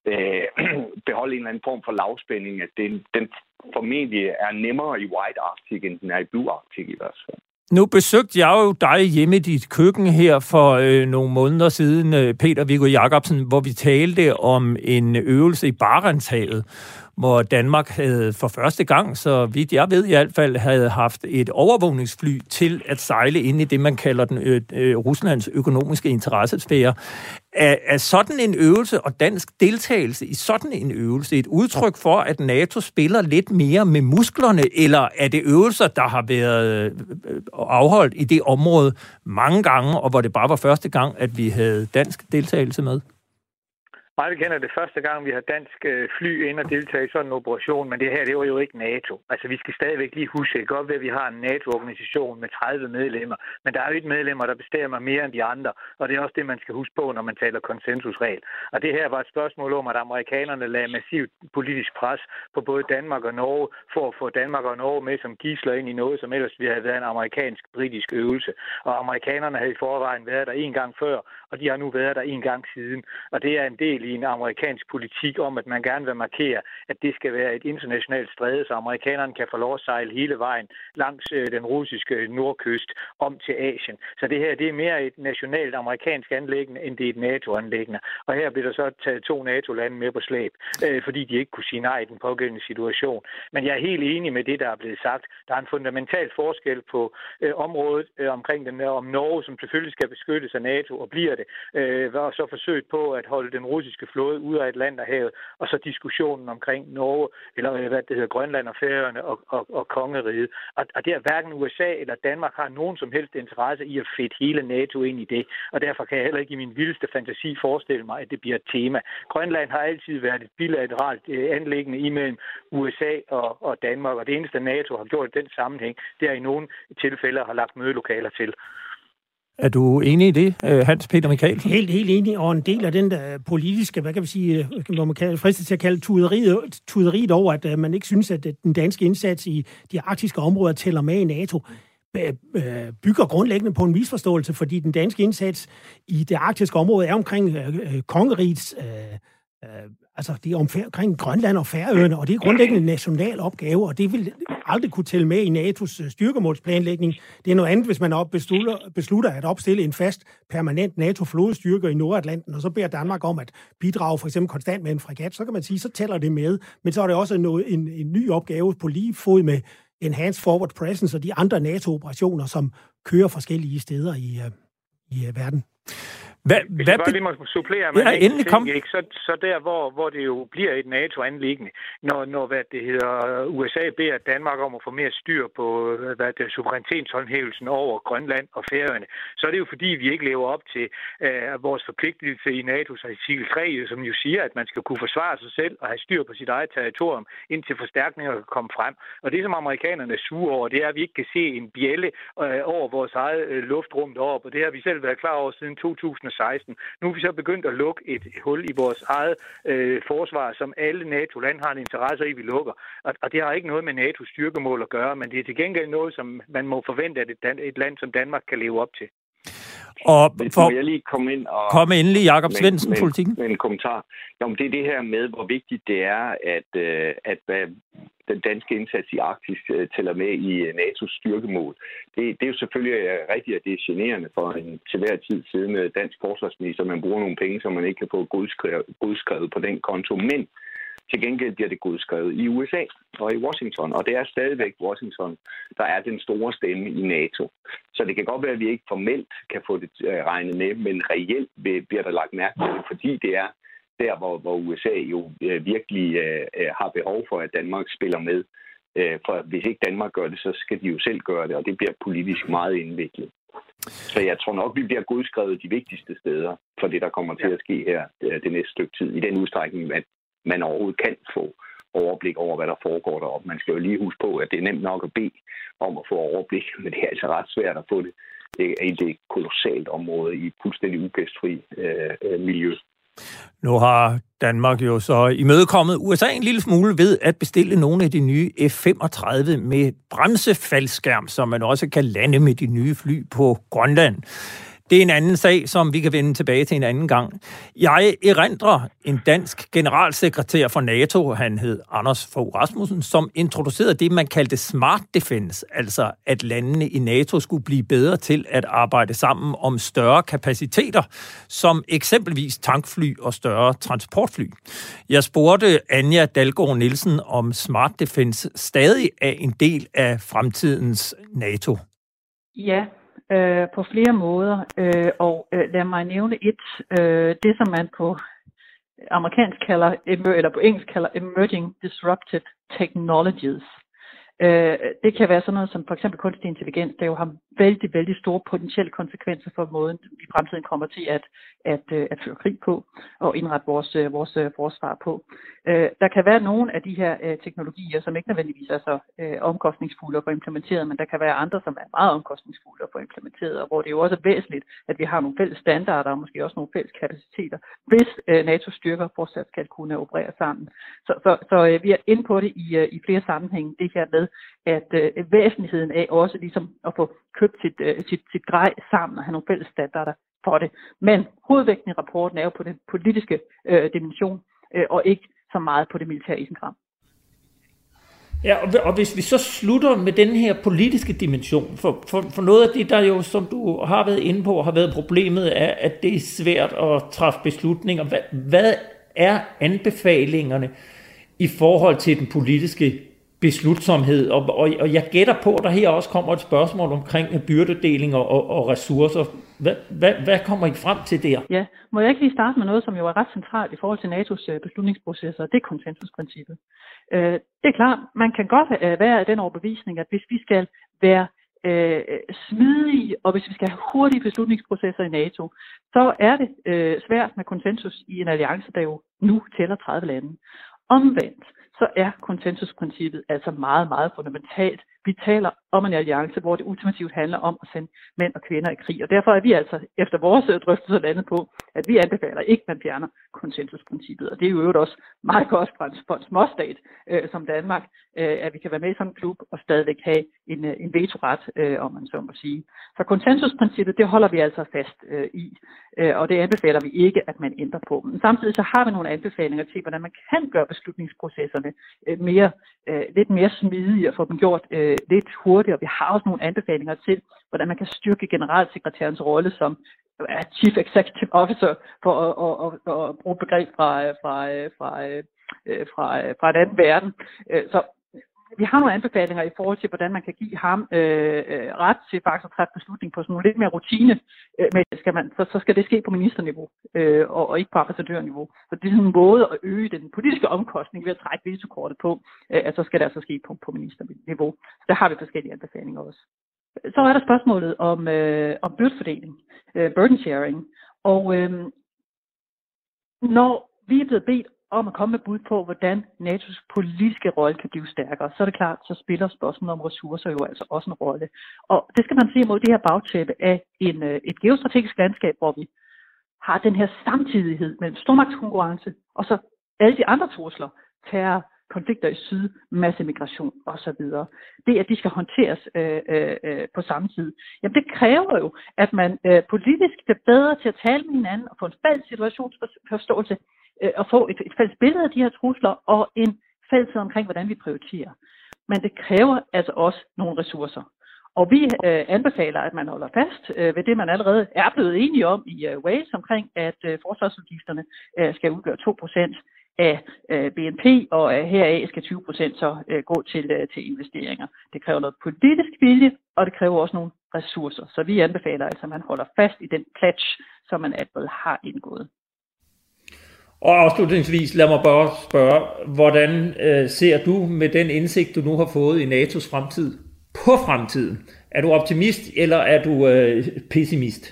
øh, beholde en eller anden form for lavspænding, at den, den formentlig er nemmere i White Arctic, end den er i Blue Arctic i hvert fald. Nu besøgte jeg jo dig hjemme i dit køkken her for øh, nogle måneder siden, øh, Peter Viggo Jacobsen, hvor vi talte om en øvelse i Barentshavet, hvor Danmark havde for første gang, så vidt jeg ved i hvert fald, havde haft et overvågningsfly til at sejle ind i det, man kalder den øh, øh, Ruslands økonomiske interessesfære. Er, er sådan en øvelse og dansk deltagelse i sådan en øvelse et udtryk for, at NATO spiller lidt mere med musklerne, eller er det øvelser, der har været øh, øh, afholdt i det område mange gange, og hvor det bare var første gang, at vi havde dansk deltagelse med? Mig vi kender det første gang, vi har dansk øh, fly ind og deltage i sådan en operation, men det her, det var jo ikke NATO. Altså, vi skal stadigvæk lige huske, det godt ved, at vi har en NATO-organisation med 30 medlemmer, men der er jo ikke medlemmer, der bestemmer mere end de andre, og det er også det, man skal huske på, når man taler konsensusregel. Og det her var et spørgsmål om, at amerikanerne lagde massivt politisk pres på både Danmark og Norge, for at få Danmark og Norge med som gisler ind i noget, som ellers ville have været en amerikansk-britisk øvelse. Og amerikanerne havde i forvejen været der en gang før, og de har nu været der en gang siden. Og det er en del efterligne amerikansk politik om, at man gerne vil markere, at det skal være et internationalt stræde, så amerikanerne kan få lov at sejle hele vejen langs øh, den russiske nordkyst om til Asien. Så det her det er mere et nationalt amerikansk anlæggende, end det er et NATO-anlæggende. Og her bliver der så taget to NATO-lande med på slæb, øh, fordi de ikke kunne sige nej i den pågældende situation. Men jeg er helt enig med det, der er blevet sagt. Der er en fundamental forskel på øh, området øh, omkring den der, om Norge, som selvfølgelig skal beskyttes af NATO, og bliver det, øh, var så forsøgt på at holde den russiske flåde ud af Atlanterhavet, og så diskussionen omkring Norge, eller øh, hvad det hedder, Grønland og Færøerne og, og, og Kongeriget. Og, og der hverken USA eller Danmark har nogen som helst interesse i at fedte hele NATO ind i det, og derfor kan jeg heller ikke i min vildeste fantasi forestille mig, at det bliver et tema. Grønland har altid været et bilateralt øh, anlæggende imellem USA og, og Danmark, og det eneste NATO har gjort i den sammenhæng, det er i nogle tilfælde har lagt mødelokaler til. Er du enig i det, øh, Hans Peter Michael? Helt, helt enig, og en del af den der politiske, hvad kan vi sige, øh, hvor man kan friste til at kalde tuderiet, tuderiet over, at øh, man ikke synes, at den danske indsats i de arktiske områder tæller med i NATO, bygger grundlæggende på en misforståelse, fordi den danske indsats i det arktiske område er omkring øh, kongerigets øh, Øh, altså, det er omkring Grønland og Færøerne, og det er grundlæggende en national opgave, og det vil aldrig kunne tælle med i NATO's øh, styrkemålsplanlægning. Det er noget andet, hvis man op beslutter, beslutter at opstille en fast, permanent NATO-flådestyrke i Nordatlanten, og så beder Danmark om at bidrage for eksempel konstant med en fregat, så kan man sige, så tæller det med. Men så er det også noget, en, en ny opgave på lige fod med Enhanced Forward Presence og de andre NATO-operationer, som kører forskellige steder i, øh, i øh, verden. Hvad, Hvis hvad jeg bare lige må supplere med ja, endelig ting, kom. Ikke? Så, så der, hvor, hvor det jo bliver et NATO-anlæggende, når, når hvad det hedder, USA beder Danmark om at få mere styr på hvad det, suverænitetshåndhævelsen over Grønland og Færøerne, så er det jo fordi, vi ikke lever op til uh, vores forpligtelse i NATO's artikel 3, som jo siger, at man skal kunne forsvare sig selv og have styr på sit eget territorium, indtil forstærkninger kan komme frem. Og det, som amerikanerne er sure over, det er, at vi ikke kan se en bjælle uh, over vores eget uh, luftrum deroppe, og det har vi selv været klar over siden 2000 2016. Nu er vi så begyndt at lukke et hul i vores eget øh, forsvar, som alle NATO-lande har en interesse i, vi lukker. Og, og det har ikke noget med NATO's styrkemål at gøre, men det er til gengæld noget, som man må forvente, at et, et land som Danmark kan leve op til. Og for... Må jeg lige komme ind og... Kom endelig, Jakob Svendsen, med, politikken. Med en kommentar. Jamen, det er det her med, hvor vigtigt det er, at, øh, at, at den danske indsats i Arktis øh, tæller med i øh, NATO's styrkemål. Det, det er jo selvfølgelig rigtigt, at det er generende for en til hver tid siden dansk forsvarsminister, man bruger nogle penge, som man ikke kan få godskrevet, godskrevet på den konto. Men til gengæld bliver det godskrevet i USA og i Washington, og det er stadigvæk Washington, der er den store stemme i NATO. Så det kan godt være, at vi ikke formelt kan få det øh, regnet med, men reelt bliver der lagt mærke til det, fordi det er der, hvor, hvor USA jo øh, virkelig øh, har behov for, at Danmark spiller med. For hvis ikke Danmark gør det, så skal de jo selv gøre det, og det bliver politisk meget indviklet. Så jeg tror nok, vi bliver godskrevet de vigtigste steder for det, der kommer til at ske her det næste stykke tid, i den udstrækning, at man overhovedet kan få overblik over, hvad der foregår deroppe. Man skal jo lige huske på, at det er nemt nok at bede om at få overblik, men det er altså ret svært at få det. Det er kolossalt område i et fuldstændig ugæstfri øh, øh, miljø. Nu har Danmark jo så imødekommet USA en lille smule ved at bestille nogle af de nye F-35 med bremsefaldskærm, som man også kan lande med de nye fly på Grønland. Det er en anden sag, som vi kan vende tilbage til en anden gang. Jeg erindrer en dansk generalsekretær for NATO, han hed Anders Fogh Rasmussen, som introducerede det, man kaldte smart defense, altså at landene i NATO skulle blive bedre til at arbejde sammen om større kapaciteter, som eksempelvis tankfly og større transportfly. Jeg spurgte Anja Dalgaard Nielsen, om smart defense stadig er en del af fremtidens NATO. Ja, øh, på flere måder. Øh, og øh, lad mig nævne et. Øh, det, som man på amerikansk kalder, eller på engelsk kalder Emerging Disruptive Technologies. Øh, det kan være sådan noget som for eksempel kunstig intelligens, der jo har vældig, vældig store potentielle konsekvenser for måden, vi i fremtiden kommer til at, at, øh, at føre krig på og indrette vores, øh, vores øh, forsvar på. Der kan være nogle af de her teknologier, som ikke nødvendigvis er så omkostningsfulde at få implementeret, men der kan være andre, som er meget omkostningsfulde at få implementeret, og hvor det jo også er væsentligt, at vi har nogle fælles standarder og måske også nogle fælles kapaciteter, hvis NATO-styrker fortsat skal kunne operere sammen. Så, så, så vi er inde på det i, i flere sammenhænge, det her med, at øh, væsentligheden af også ligesom at få købt sit, øh, sit, sit grej sammen og have nogle fælles standarder, for det. Men hovedvægten i rapporten er jo på den politiske øh, dimension, øh, og ikke så meget på det militære isenkram. Ja, og, og hvis vi så slutter med den her politiske dimension, for, for, for noget af det, der jo, som du har været inde på, har været problemet, er, at det er svært at træffe beslutninger. Hvad, hvad er anbefalingerne i forhold til den politiske beslutsomhed? Og, og, og jeg gætter på, at der her også kommer et spørgsmål omkring byrdedeling og, og, og ressourcer. Hvad, hvad, hvad kommer I frem til der? Ja, må jeg ikke lige starte med noget, som jo er ret centralt i forhold til NATO's beslutningsprocesser, beslutningsprocesser, det er konsensusprincippet. Øh, det er klart, man kan godt øh, være af den overbevisning, at hvis vi skal være øh, smidige, og hvis vi skal have hurtige beslutningsprocesser i NATO, så er det øh, svært med konsensus i en alliance, der jo nu tæller 30 lande. Omvendt, så er konsensusprincippet altså meget, meget fundamentalt. Vi taler om en alliance, hvor det ultimativt handler om at sende mænd og kvinder i krig. Og derfor er vi altså efter vores øh, drøftelser landet på, at vi anbefaler ikke, at man fjerner konsensusprincippet. Og det er jo øvrigt også meget godt for en småstat øh, som Danmark, øh, at vi kan være med i sådan en klub og stadigvæk have en, øh, en vetoret, øh, om man så må sige. Så konsensusprincippet, det holder vi altså fast øh, i, øh, og det anbefaler vi ikke, at man ændrer på. Men samtidig så har vi nogle anbefalinger til, hvordan man kan gøre beslutningsprocesserne øh, mere, øh, lidt mere smidige og få dem gjort øh, Øh, lidt hurtigere. Vi har også nogle anbefalinger til, hvordan man kan styrke generalsekretærens rolle som Chief Executive Officer, for at, at, at, at bruge begreb fra, øh, fra, øh, fra, fra, fra en anden verden. Så vi har nogle anbefalinger i forhold til, hvordan man kan give ham øh, øh, ret til faktisk at træffe beslutning på sådan nogle lidt mere rutine, øh, men skal man, så, så skal det ske på ministerniveau øh, og, og ikke på ambassadørniveau. Så det er sådan en måde at øge den politiske omkostning ved at trække vetokortet på, øh, at så skal det altså ske på, på ministerniveau. Så der har vi forskellige anbefalinger også. Så er der spørgsmålet om, øh, om byrdefordeling, øh, burden sharing. Og øh, når vi er blevet bedt om at komme med bud på, hvordan NATO's politiske rolle kan blive stærkere, så er det klart, så spiller spørgsmålet om ressourcer jo altså også en rolle. Og det skal man se mod det her bagtæppe af en, øh, et geostrategisk landskab, hvor vi har den her samtidighed mellem stormagtskonkurrence og så alle de andre trusler, terror, konflikter i syd, massemigration osv. Det, at de skal håndteres øh, øh, øh, på samme tid, jamen det kræver jo, at man øh, politisk bliver bedre til at tale med hinanden og få en fælles situationsforståelse øh, og få et, et fælles billede af de her trusler og en fælleshed omkring, hvordan vi prioriterer. Men det kræver altså også nogle ressourcer. Og vi øh, anbefaler, at man holder fast øh, ved det, man allerede er blevet enige om i øh, Wales omkring, at øh, forsvarsudgifterne øh, skal udgøre 2% af øh, BNP, og øh, heraf skal 20% så øh, gå til, øh, til investeringer. Det kræver noget politisk vilje, og det kræver også nogle ressourcer. Så vi anbefaler altså, at man holder fast i den pledge, som man allerede har indgået. Og afslutningsvis, lad mig bare spørge, hvordan øh, ser du med den indsigt, du nu har fået i NATO's fremtid, på fremtiden? Er du optimist, eller er du øh, pessimist?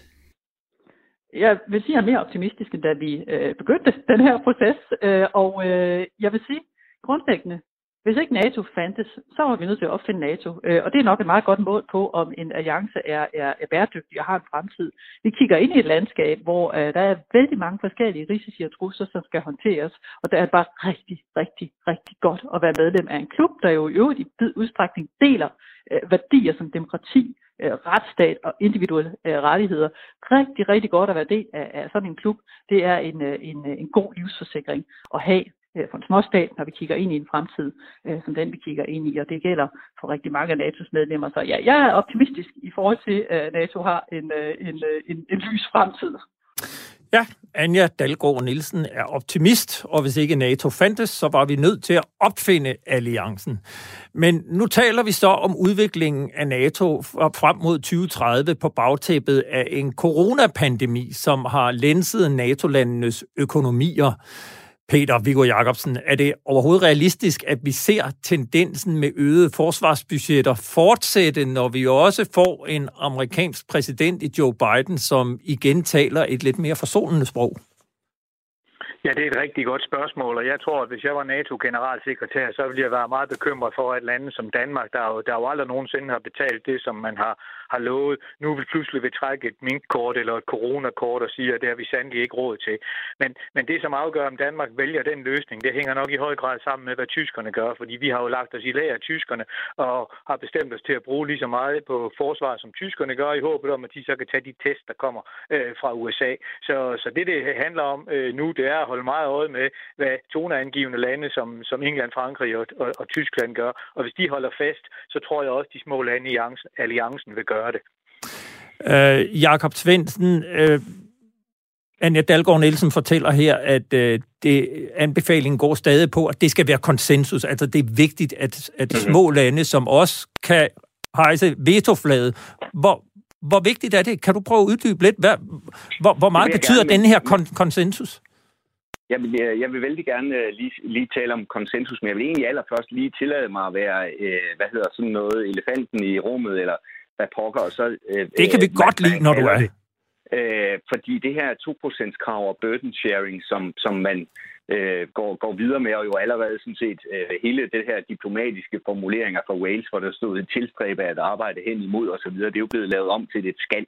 jeg vil sige, at jeg er mere optimistisk, end da vi øh, begyndte den her proces. Øh, og øh, jeg vil sige, grundlæggende, hvis ikke NATO fandtes, så var vi nødt til at opfinde NATO. Øh, og det er nok et meget godt mål på, om en alliance er, er, er bæredygtig og har en fremtid. Vi kigger ind i et landskab, hvor uh, der er vældig mange forskellige risici og trusler, som skal håndteres. Og der er bare rigtig, rigtig, rigtig godt at være medlem af en klub, der jo i øvrigt i vid udstrækning deler uh, værdier som demokrati, øh, retsstat og individuelle øh, rettigheder. Rigtig, rigtig godt at være del af, af sådan en klub. Det er en, øh, en, øh, en god livsforsikring at have Øh, for en småstat, når vi kigger ind i en fremtid, øh, som den vi kigger ind i, og det gælder for rigtig mange af NATO's medlemmer. Så ja, jeg er optimistisk i forhold til, at NATO har en, øh, en, en, en lys fremtid. Ja, Anja Dalgaard Nielsen er optimist, og hvis ikke NATO fandtes, så var vi nødt til at opfinde alliancen. Men nu taler vi så om udviklingen af NATO frem mod 2030 på bagtæppet af en coronapandemi, som har lænset NATO-landenes økonomier. Peter Viggo Jacobsen, er det overhovedet realistisk, at vi ser tendensen med øgede forsvarsbudgetter fortsætte, når vi også får en amerikansk præsident i Joe Biden, som igen taler et lidt mere forsonende sprog? Ja, det er et rigtig godt spørgsmål, og jeg tror, at hvis jeg var NATO-generalsekretær, så ville jeg være meget bekymret for, at lande som Danmark, der jo, der jo aldrig nogensinde har betalt det, som man har, har lovet, nu vil pludselig vil trække et minkkort eller et coronakort og sige, at det har vi sandelig ikke råd til. Men, men det, som afgør, om Danmark vælger den løsning, det hænger nok i høj grad sammen med, hvad tyskerne gør, fordi vi har jo lagt os i lag af tyskerne og har bestemt os til at bruge lige så meget på forsvar, som tyskerne gør, i håbet om, at de så kan tage de test, der kommer øh, fra USA. Så, så det, det handler om øh, nu, det er at holde meget øje med, hvad toneangivende lande som, som England, Frankrig og, og, og Tyskland gør. Og hvis de holder fast, så tror jeg også, de små lande i alliancen vil gøre det. Øh, Jakob Svendsen, øh, Anja Dalgaard Nielsen fortæller her, at øh, det, anbefalingen går stadig på, at det skal være konsensus. Altså det er vigtigt, at, at mhm. små lande som os kan hejse vetoflaget. Hvor, hvor vigtigt er det? Kan du prøve at uddybe lidt? Hvad, hvor, hvor meget betyder denne her kon- konsensus? Jeg vil, jeg vil vældig gerne øh, lige, lige tale om konsensus, men jeg vil egentlig allerførst lige tillade mig at være, øh, hvad hedder sådan noget, elefanten i rummet, eller hvad pokker. Og så, øh, det kan vi øh, godt lide, når du er. Det. Øh, fordi det her 2%-krav og burden sharing, som, som man øh, går, går videre med, og jo allerede sådan set øh, hele det her diplomatiske formuleringer fra Wales, hvor der stod et tilstræbe at arbejde hen imod osv., det er jo blevet lavet om til et skal.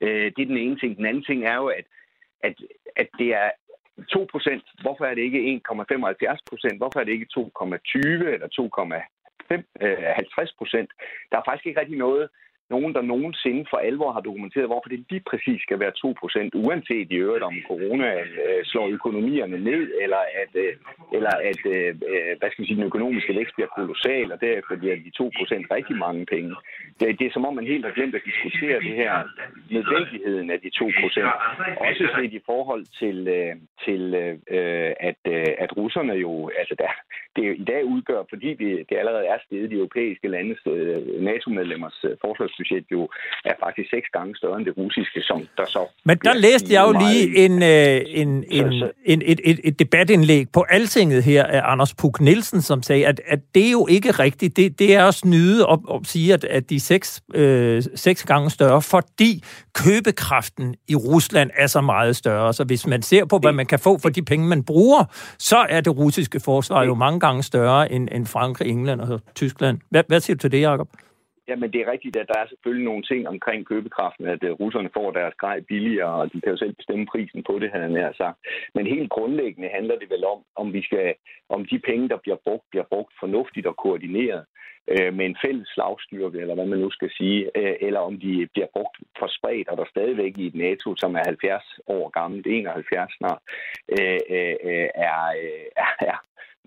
Øh, det er den ene ting. Den anden ting er jo, at, at, at det er 2 procent. Hvorfor er det ikke 1,75 procent? Hvorfor er det ikke 2,20 eller 2,50 øh, procent? Der er faktisk ikke rigtig noget nogen, der nogensinde for alvor har dokumenteret, hvorfor det lige præcis skal være 2%, uanset i øvrigt om corona øh, slår økonomierne ned, eller at, øh, eller at øh, øh hvad skal vi sige, den økonomiske vækst bliver kolossal, og derefter bliver de 2% rigtig mange penge. Det, det er som om, man helt har glemt at diskutere det her nødvendigheden af de 2%. Også set i forhold til, øh, til øh, at, øh, at russerne jo, altså der, det i dag udgør, fordi det, det allerede er stedet de europæiske landes øh, NATO-medlemmers øh, forsvars budget jo er faktisk seks gange større end det russiske, som der så... Men der læste jeg jo lige en, øh, en, en, en, et, et, et debatindlæg på Altinget her af Anders Puk Nielsen, som sagde, at, at det er jo ikke rigtigt. Det, det er at snyde og, og sige, at, at de er seks, øh, seks gange større, fordi købekraften i Rusland er så meget større. Så hvis man ser på, hvad man kan få for de penge, man bruger, så er det russiske forsvar jo mange gange større end, end Frankrig, England og Tyskland. Hvad, hvad siger du til det, Jacob? Jamen, det er rigtigt, at der er selvfølgelig nogle ting omkring købekraften, at øh, russerne får deres grej billigere, og de kan jo selv bestemme prisen på det, han har nær sagt. Men helt grundlæggende handler det vel om, om, vi skal, om de penge, der bliver brugt, bliver brugt fornuftigt og koordineret øh, med en fælles slagstyrke, eller hvad man nu skal sige, øh, eller om de bliver brugt for spredt, og der stadigvæk i et NATO, som er 70 år gammelt, 71 snart, øh, øh, øh er, uh, er, er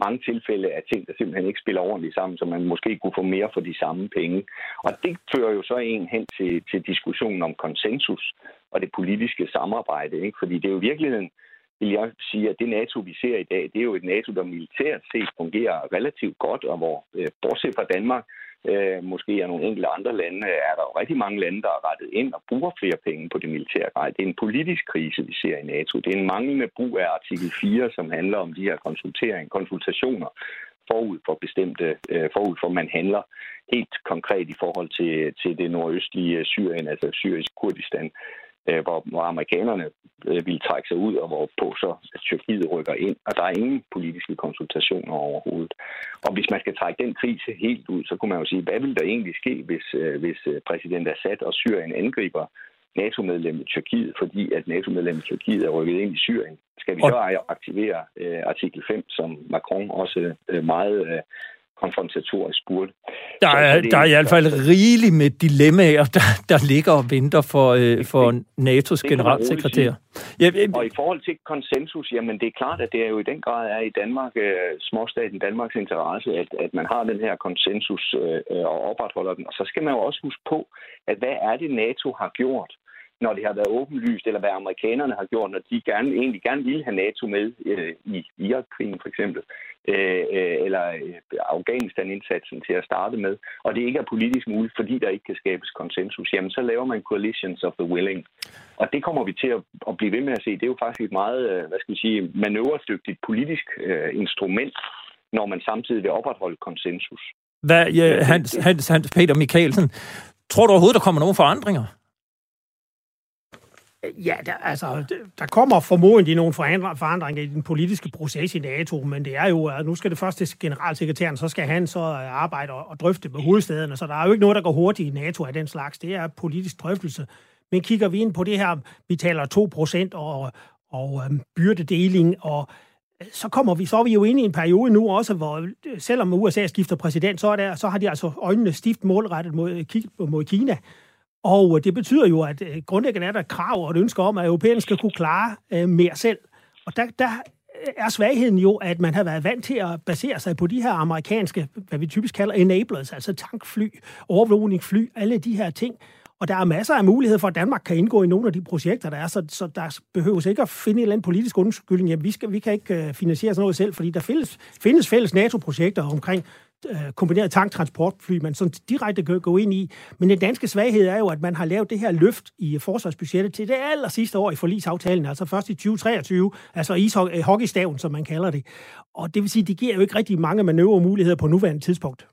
mange tilfælde af ting, der simpelthen ikke spiller ordentligt sammen, så man måske kunne få mere for de samme penge. Og det fører jo så en hen til, til diskussionen om konsensus og det politiske samarbejde. Ikke? Fordi det er jo i virkeligheden, vil jeg sige, at det NATO, vi ser i dag, det er jo et NATO, der militært set fungerer relativt godt, og hvor, øh, bortset fra Danmark, øh, måske er nogle enkelte andre lande, er der jo rigtig mange lande, der er rettet ind og bruger flere penge på det militære grej. Det er en politisk krise, vi ser i NATO. Det er en manglende brug af artikel 4, som handler om de her konsultering, konsultationer forud for bestemte, øh, forud for man handler helt konkret i forhold til, til det nordøstlige Syrien, altså syrisk Kurdistan øh, hvor, hvor amerikanerne øh, ville trække sig ud, og hvor på så at Tyrkiet rykker ind, og der er ingen politiske konsultationer overhovedet. Og hvis man skal trække den krise helt ud, så kunne man jo sige, hvad vil der egentlig ske, hvis, øh, hvis øh, præsident Assad og Syrien angriber NATO-medlemmet Tyrkiet, fordi at NATO-medlemmet Tyrkiet er rykket ind i Syrien. Skal vi så aktivere øh, artikel 5, som Macron også øh, meget øh, konfrontatorisk burde. Der er, så, der er i hvert fald rigeligt med dilemmaer, der, der ligger og venter for, øh, for NATO's det generalsekretær. Ja, øh, og i forhold til konsensus, jamen det er klart, at det er jo i den grad er i Danmark, øh, småstaten Danmarks interesse, at, at man har den her konsensus øh, og opretholder den. Og så skal man jo også huske på, at hvad er det NATO har gjort når det har været åbenlyst, eller hvad amerikanerne har gjort, når de gerne, egentlig gerne ville have NATO med øh, i Irak-krigen for eksempel, øh, øh eller øh, Afghanistan-indsatsen til at starte med, og det ikke er politisk muligt, fordi der ikke kan skabes konsensus, jamen så laver man coalitions of the willing. Og det kommer vi til at, at blive ved med at se. Det er jo faktisk et meget, øh, hvad skal vi sige, manøvredygtigt politisk øh, instrument, når man samtidig vil opretholde konsensus. Hvad, ja, Hans, Hans, Hans Peter Mikkelsen, tror du overhovedet, der kommer nogle forandringer? Ja, der, altså, der kommer formodentlig nogle forandringer i den politiske proces i NATO, men det er jo, at nu skal det først til generalsekretæren, så skal han så øh, arbejde og, og drøfte med hovedstederne, så der er jo ikke noget, der går hurtigt i NATO af den slags. Det er politisk drøftelse. Men kigger vi ind på det her, vi taler 2% og, og øhm, byrdedeling, og øh, så kommer vi, så er vi jo inde i en periode nu også, hvor øh, selvom USA skifter præsident, så, er der, så har de altså øjnene stift målrettet mod, mod Kina. Og øh, det betyder jo, at øh, grundlæggende er der krav og et ønske om, at europæerne skal kunne klare øh, mere selv. Og der, der øh, er svagheden jo, at man har været vant til at basere sig på de her amerikanske, hvad vi typisk kalder enablers, altså tankfly, overvågningsfly, alle de her ting. Og der er masser af muligheder for, at Danmark kan indgå i nogle af de projekter, der er, så, så der behøves ikke at finde en eller anden politisk undskyldning. Jamen, vi, skal, vi kan ikke øh, finansiere sådan noget selv, fordi der findes, findes fælles NATO-projekter omkring øh, kombineret tanktransportfly, man sådan direkte kan gå ind i. Men den danske svaghed er jo, at man har lavet det her løft i forsvarsbudgettet til det aller sidste år i forlisaftalen, altså først i 2023, altså ishockeystaven, øh, som man kalder det. Og det vil sige, det giver jo ikke rigtig mange manøvremuligheder på nuværende tidspunkt.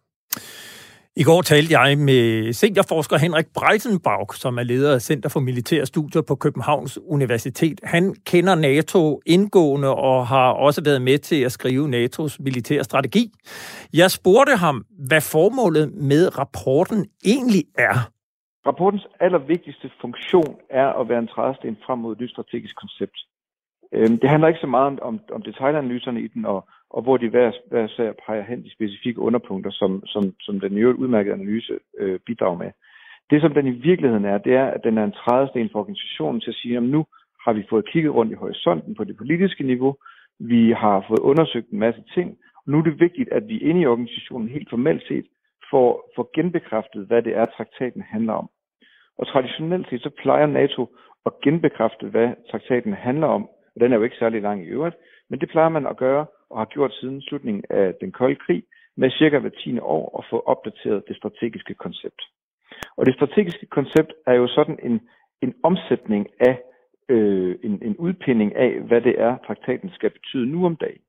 I går talte jeg med seniorforsker Henrik Breitenbach, som er leder af Center for Militære Studier på Københavns Universitet. Han kender NATO indgående og har også været med til at skrive NATO's militære strategi. Jeg spurgte ham, hvad formålet med rapporten egentlig er. Rapportens allervigtigste funktion er at være en trædesten frem mod et nyt strategisk koncept. Øhm, det handler ikke så meget om, om detailanalyserne i den, og, og hvor de hver, hver sag peger hen de specifikke underpunkter, som, som, som den nye udmærkede analyse øh, bidrager med. Det, som den i virkeligheden er, det er, at den er en trædesten for organisationen til at sige, at nu har vi fået kigget rundt i horisonten på det politiske niveau, vi har fået undersøgt en masse ting, og nu er det vigtigt, at vi inde i organisationen helt formelt set får, får genbekræftet, hvad det er, traktaten handler om. Og traditionelt set, så plejer NATO at genbekræfte, hvad traktaten handler om, og den er jo ikke særlig lang i øvrigt, men det plejer man at gøre og har gjort siden slutningen af den kolde krig med cirka hver tiende år at få opdateret det strategiske koncept. Og det strategiske koncept er jo sådan en, en omsætning af øh, en, en udpinding af, hvad det er, traktaten skal betyde nu om dagen.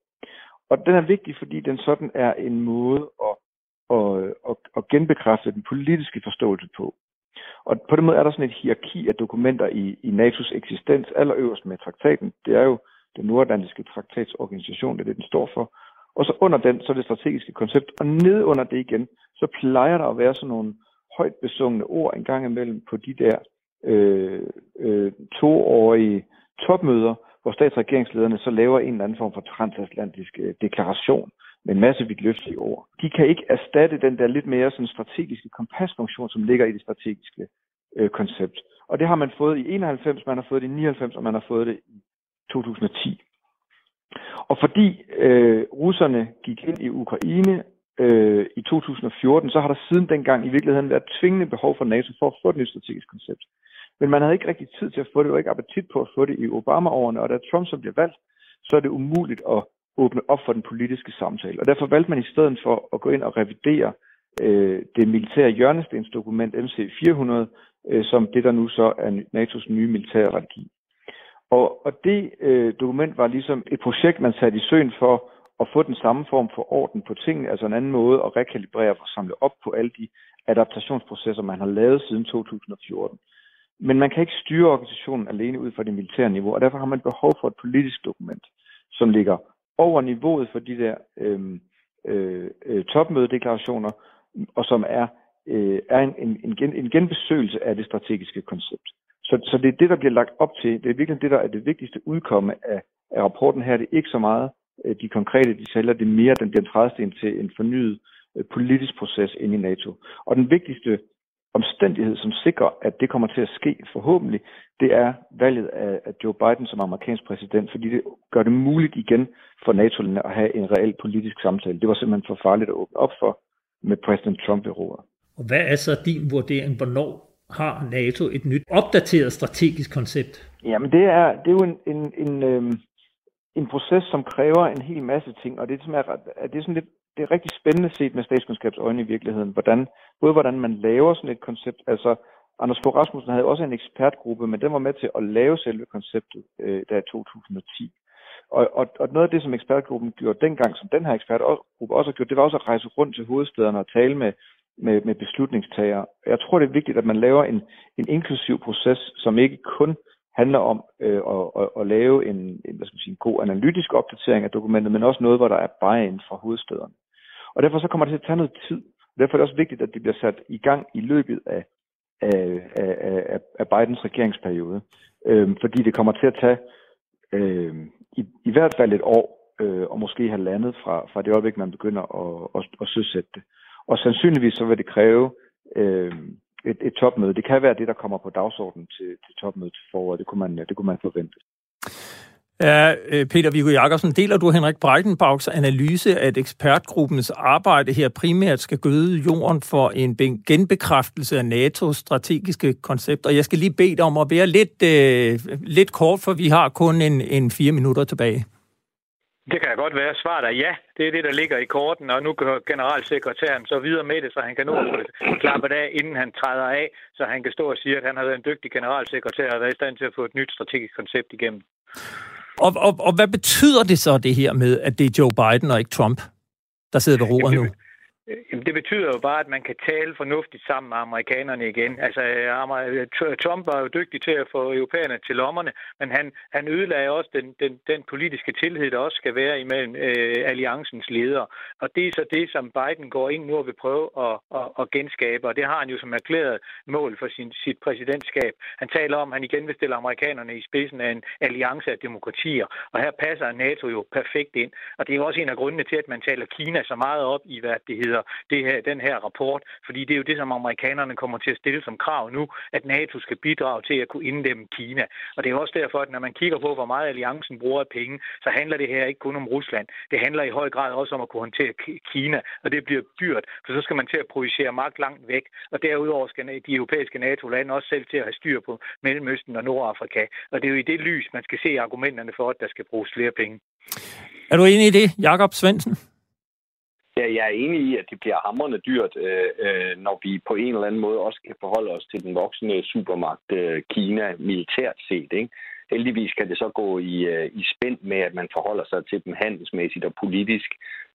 Og den er vigtig, fordi den sådan er en måde at, at, at, at genbekræfte den politiske forståelse på. Og på den måde er der sådan et hierarki af dokumenter i, i NATO's eksistens, allerøverst med traktaten. Det er jo den nordatlantiske traktatsorganisation, det er det, den står for. Og så under den, så er det strategiske koncept. Og ned under det igen, så plejer der at være sådan nogle højt besungne ord en gang imellem på de der øh, øh, toårige topmøder, hvor statsregeringslederne så laver en eller anden form for transatlantisk øh, deklaration med en masse vidt løftige ord. De kan ikke erstatte den der lidt mere sådan strategiske kompasfunktion, som ligger i det strategiske øh, koncept. Og det har man fået i 91, man har fået det i 99, og man har fået det i 2010. Og fordi øh, russerne gik ind i Ukraine øh, i 2014, så har der siden dengang i virkeligheden været tvingende behov for NATO for at få et nyt strategisk koncept. Men man havde ikke rigtig tid til at få det, og ikke appetit på at få det i Obama-årene, og da Trump så bliver valgt, så er det umuligt at åbne op for den politiske samtale. Og derfor valgte man i stedet for at gå ind og revidere øh, det militære hjørnestensdokument MC400, øh, som det der nu så er NATO's nye militære strategi. Og, og det øh, dokument var ligesom et projekt, man satte i søen for at få den samme form for orden på tingene, altså en anden måde at rekalibrere og samle op på alle de adaptationsprocesser, man har lavet siden 2014. Men man kan ikke styre organisationen alene ud fra det militære niveau, og derfor har man behov for et politisk dokument, som ligger over niveauet for de der øh, øh, øh, topmødedeklarationer, og som er, øh, er en, en, en, gen, en genbesøgelse af det strategiske koncept. Så, så det er det, der bliver lagt op til. Det er virkelig det, der er det vigtigste udkomme af, af rapporten her. Det er ikke så meget øh, de konkrete detaljer, det er mere den, bliver trædesten til en fornyet øh, politisk proces inde i NATO. Og den vigtigste omstændighed, som sikrer, at det kommer til at ske forhåbentlig, det er valget af, af Joe Biden som amerikansk præsident, fordi det gør det muligt igen for nato at have en reel politisk samtale. Det var simpelthen for farligt at åbne op for med præsident Trump i roret. Og hvad er så din vurdering, hvornår har NATO et nyt opdateret strategisk koncept? Jamen det er, det er jo en, en, en, øh, en proces, som kræver en hel masse ting, og det er, er, det er sådan lidt det er rigtig spændende set med statskundskabsøjne i virkeligheden, hvordan, både hvordan man laver sådan et koncept, altså Anders Fogh Rasmussen havde også en ekspertgruppe, men den var med til at lave selve konceptet øh, der i 2010. Og, og, og noget af det, som ekspertgruppen gjorde dengang, som den her ekspertgruppe også har gjort, det var også at rejse rundt til hovedstederne og tale med med, med beslutningstagere. Jeg tror, det er vigtigt, at man laver en, en inklusiv proces, som ikke kun handler om øh, at, at, at lave en, en, hvad skal man sige, en god analytisk opdatering af dokumentet, men også noget, hvor der er buy-in fra hovedstederne. Og derfor så kommer det til at tage noget tid. Derfor er det også vigtigt, at det bliver sat i gang i løbet af, af, af, af Bidens regeringsperiode. Øh, fordi det kommer til at tage øh, i, i hvert fald et år, øh, og måske halvandet fra, fra det øjeblik, man begynder at, at, at søsætte det. Og sandsynligvis så vil det kræve øh, et, et topmøde. Det kan være det, der kommer på dagsordenen til, til topmødet til foråret. Det kunne man, det kunne man forvente. Ja, øh, Peter Viggo Jacobsen, deler du Henrik Breitenbachs analyse, at ekspertgruppens arbejde her primært skal gøde jorden for en genbekræftelse af NATO's strategiske koncept? Og jeg skal lige bede dig om at være lidt, øh, lidt kort, for vi har kun en, en fire minutter tilbage. Det kan godt være. Svaret er ja. Det er det, der ligger i korten, og nu går generalsekretæren så videre med det, så han kan nå at klappe det af, inden han træder af, så han kan stå og sige, at han har været en dygtig generalsekretær og været i stand til at få et nyt strategisk koncept igennem. Og, og, og hvad betyder det så, det her med, at det er Joe Biden og ikke Trump, der sidder ved roret nu? Jamen, det betyder jo bare, at man kan tale fornuftigt sammen med amerikanerne igen. Altså, øh, Trump var jo dygtig til at få europæerne til lommerne, men han, han ødelagde også den, den, den politiske tillid, der også skal være imellem øh, alliancens ledere. Og det er så det, som Biden går ind nu og vil prøve at, at, at genskabe, og det har han jo som erklæret mål for sin, sit præsidentskab. Han taler om, at han igen vil stille amerikanerne i spidsen af en alliance af demokratier, og her passer NATO jo perfekt ind. Og det er jo også en af grundene til, at man taler Kina så meget op i, hvad det hedder hedder det her, den her rapport, fordi det er jo det, som amerikanerne kommer til at stille som krav nu, at NATO skal bidrage til at kunne inddæmme Kina. Og det er også derfor, at når man kigger på, hvor meget alliancen bruger af penge, så handler det her ikke kun om Rusland. Det handler i høj grad også om at kunne håndtere Kina, og det bliver dyrt, for så skal man til at projicere magt langt væk. Og derudover skal de europæiske NATO-lande også selv til at have styr på Mellemøsten og Nordafrika. Og det er jo i det lys, man skal se argumenterne for, at der skal bruges flere penge. Er du enig i det, Jakob Svendsen? Ja, jeg er enig i, at det bliver hammerende dyrt, øh, øh, når vi på en eller anden måde også kan forholde os til den voksende supermagt øh, Kina militært set. Ikke? Heldigvis kan det så gå i, øh, i spænd med, at man forholder sig til dem handelsmæssigt og politisk,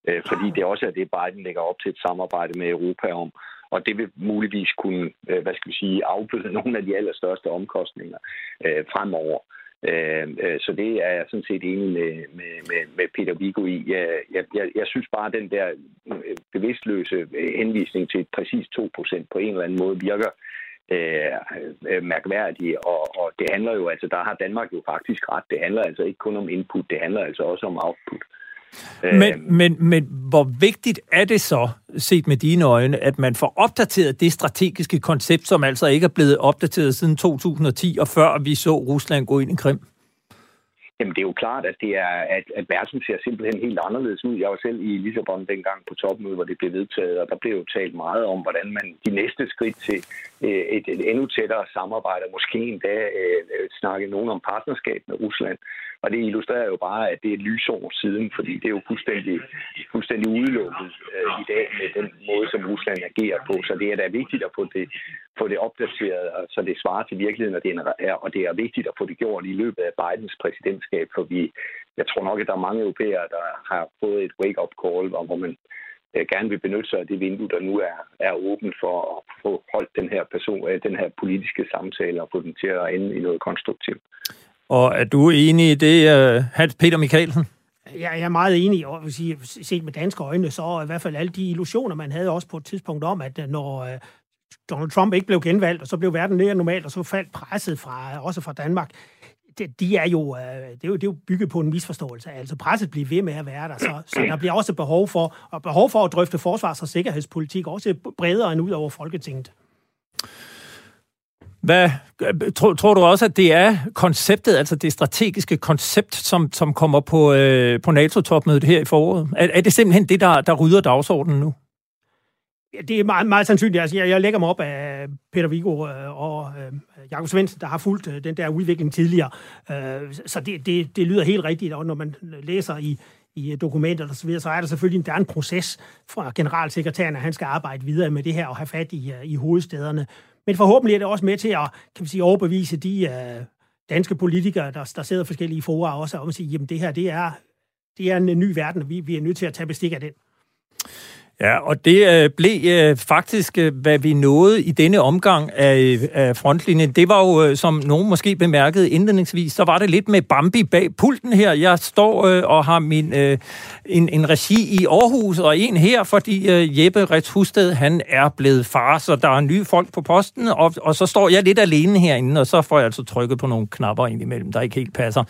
øh, fordi det også er det, Biden lægger op til et samarbejde med Europa om. Og det vil muligvis kunne, øh, hvad skal vi sige, afbøde nogle af de allerstørste omkostninger øh, fremover. Øh, Øh, øh, så det er jeg sådan set enig med, med, med, med Peter Vigo i. Jeg, jeg, jeg synes bare, at den der øh, bevidstløse henvisning til præcis 2% på en eller anden måde virker øh, mærkværdig, og, og det handler jo, altså der har Danmark jo faktisk ret. Det handler altså ikke kun om input, det handler altså også om output. Men, øh, men, men hvor vigtigt er det så, set med dine øjne, at man får opdateret det strategiske koncept, som altså ikke er blevet opdateret siden 2010, og før vi så Rusland gå ind i Krim? Jamen, det er jo klart, at, det er, at, at verden ser simpelthen helt anderledes ud. Jeg var selv i Lissabon dengang på topmødet, hvor det blev vedtaget, og der blev jo talt meget om, hvordan man de næste skridt til Øh, et, et endnu tættere samarbejde, måske endda øh, øh, snakke nogen om partnerskab med Rusland. Og det illustrerer jo bare, at det er et lysår siden, fordi det er jo fuldstændig, fuldstændig udelukket øh, i dag med den måde, som Rusland agerer på. Så det er da vigtigt at få det, få det opdateret, så det svarer til virkeligheden, og det, er, og det er vigtigt at få det gjort i løbet af Bidens præsidentskab, for vi, jeg tror nok, at der er mange europæere, der har fået et wake-up call, hvor man gerne vil benytte sig af det vindue, der nu er, er åbent for at få holdt den her, person, øh, den her politiske samtale og få den til at ende i noget konstruktivt. Og er du enig i det, uh, Hans Peter Mikkelsen? Ja, jeg er meget enig, og vil sige, set med danske øjne, så i hvert fald alle de illusioner, man havde også på et tidspunkt om, at øh, når Donald Trump ikke blev genvalgt, og så blev verden mere normalt, og så faldt presset fra, også fra Danmark, det, de er jo, øh, det, er jo, det er jo bygget på en misforståelse. Altså presset bliver ved med at være der, så, så der bliver også behov for, og behov for at drøfte forsvars- og sikkerhedspolitik, også bredere end ud over Folketinget. Hvad, øh, tror, tror du også, at det er konceptet, altså det strategiske koncept, som, som kommer på, øh, på NATO-topmødet her i foråret? Er, er det simpelthen det, der, der rydder dagsordenen nu? Ja, det er meget, meget sandsynligt. Altså, jeg, jeg lægger mig op af Peter Vigo øh, og øh, Jakob Svendsen, der har fulgt øh, den der udvikling tidligere. Øh, så det, det, det lyder helt rigtigt, og når man læser i, i dokumenter og så videre, så er der selvfølgelig der er en proces fra generalsekretæren, at han skal arbejde videre med det her og have fat i, øh, i hovedstederne. Men forhåbentlig er det også med til at kan vi sige, overbevise de øh, danske politikere, der, der sidder forskellige fora også, om at sige, jamen det her, det er, det er en ny verden, og vi, vi er nødt til at tage bestik af den. Ja, og det øh, blev øh, faktisk, øh, hvad vi nåede i denne omgang af, øh, af frontlinjen. Det var jo, øh, som nogen måske bemærkede indledningsvis, så var det lidt med Bambi bag pulten her. Jeg står øh, og har min, øh, en, en regi i Aarhus og en her, fordi øh, Jeppe Rets Husted, han er blevet far, så der er nye folk på posten, og, og så står jeg lidt alene herinde, og så får jeg altså trykket på nogle knapper indimellem, der ikke helt passer.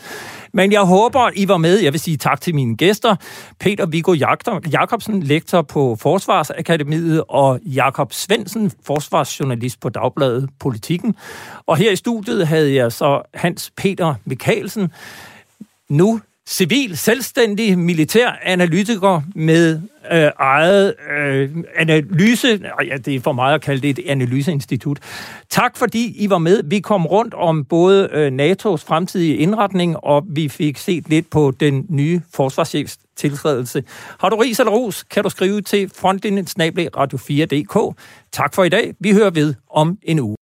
Men jeg håber, I var med. Jeg vil sige tak til mine gæster. Peter Viggo Jakobsen, lektor på Forsvarsakademiet, og Jakob Svensen, forsvarsjournalist på Dagbladet Politikken. Og her i studiet havde jeg så Hans Peter Mikkelsen, nu civil, selvstændig militær analytiker med øh, eget øh, analyse, ja, det er for meget at kalde det et analyseinstitut. Tak fordi I var med. Vi kom rundt om både øh, NATO's fremtidige indretning, og vi fik set lidt på den nye forsvarschefs tiltrædelse. Har du ris eller ros, kan du skrive til frontlinjen radio4.dk. Tak for i dag. Vi hører ved om en uge.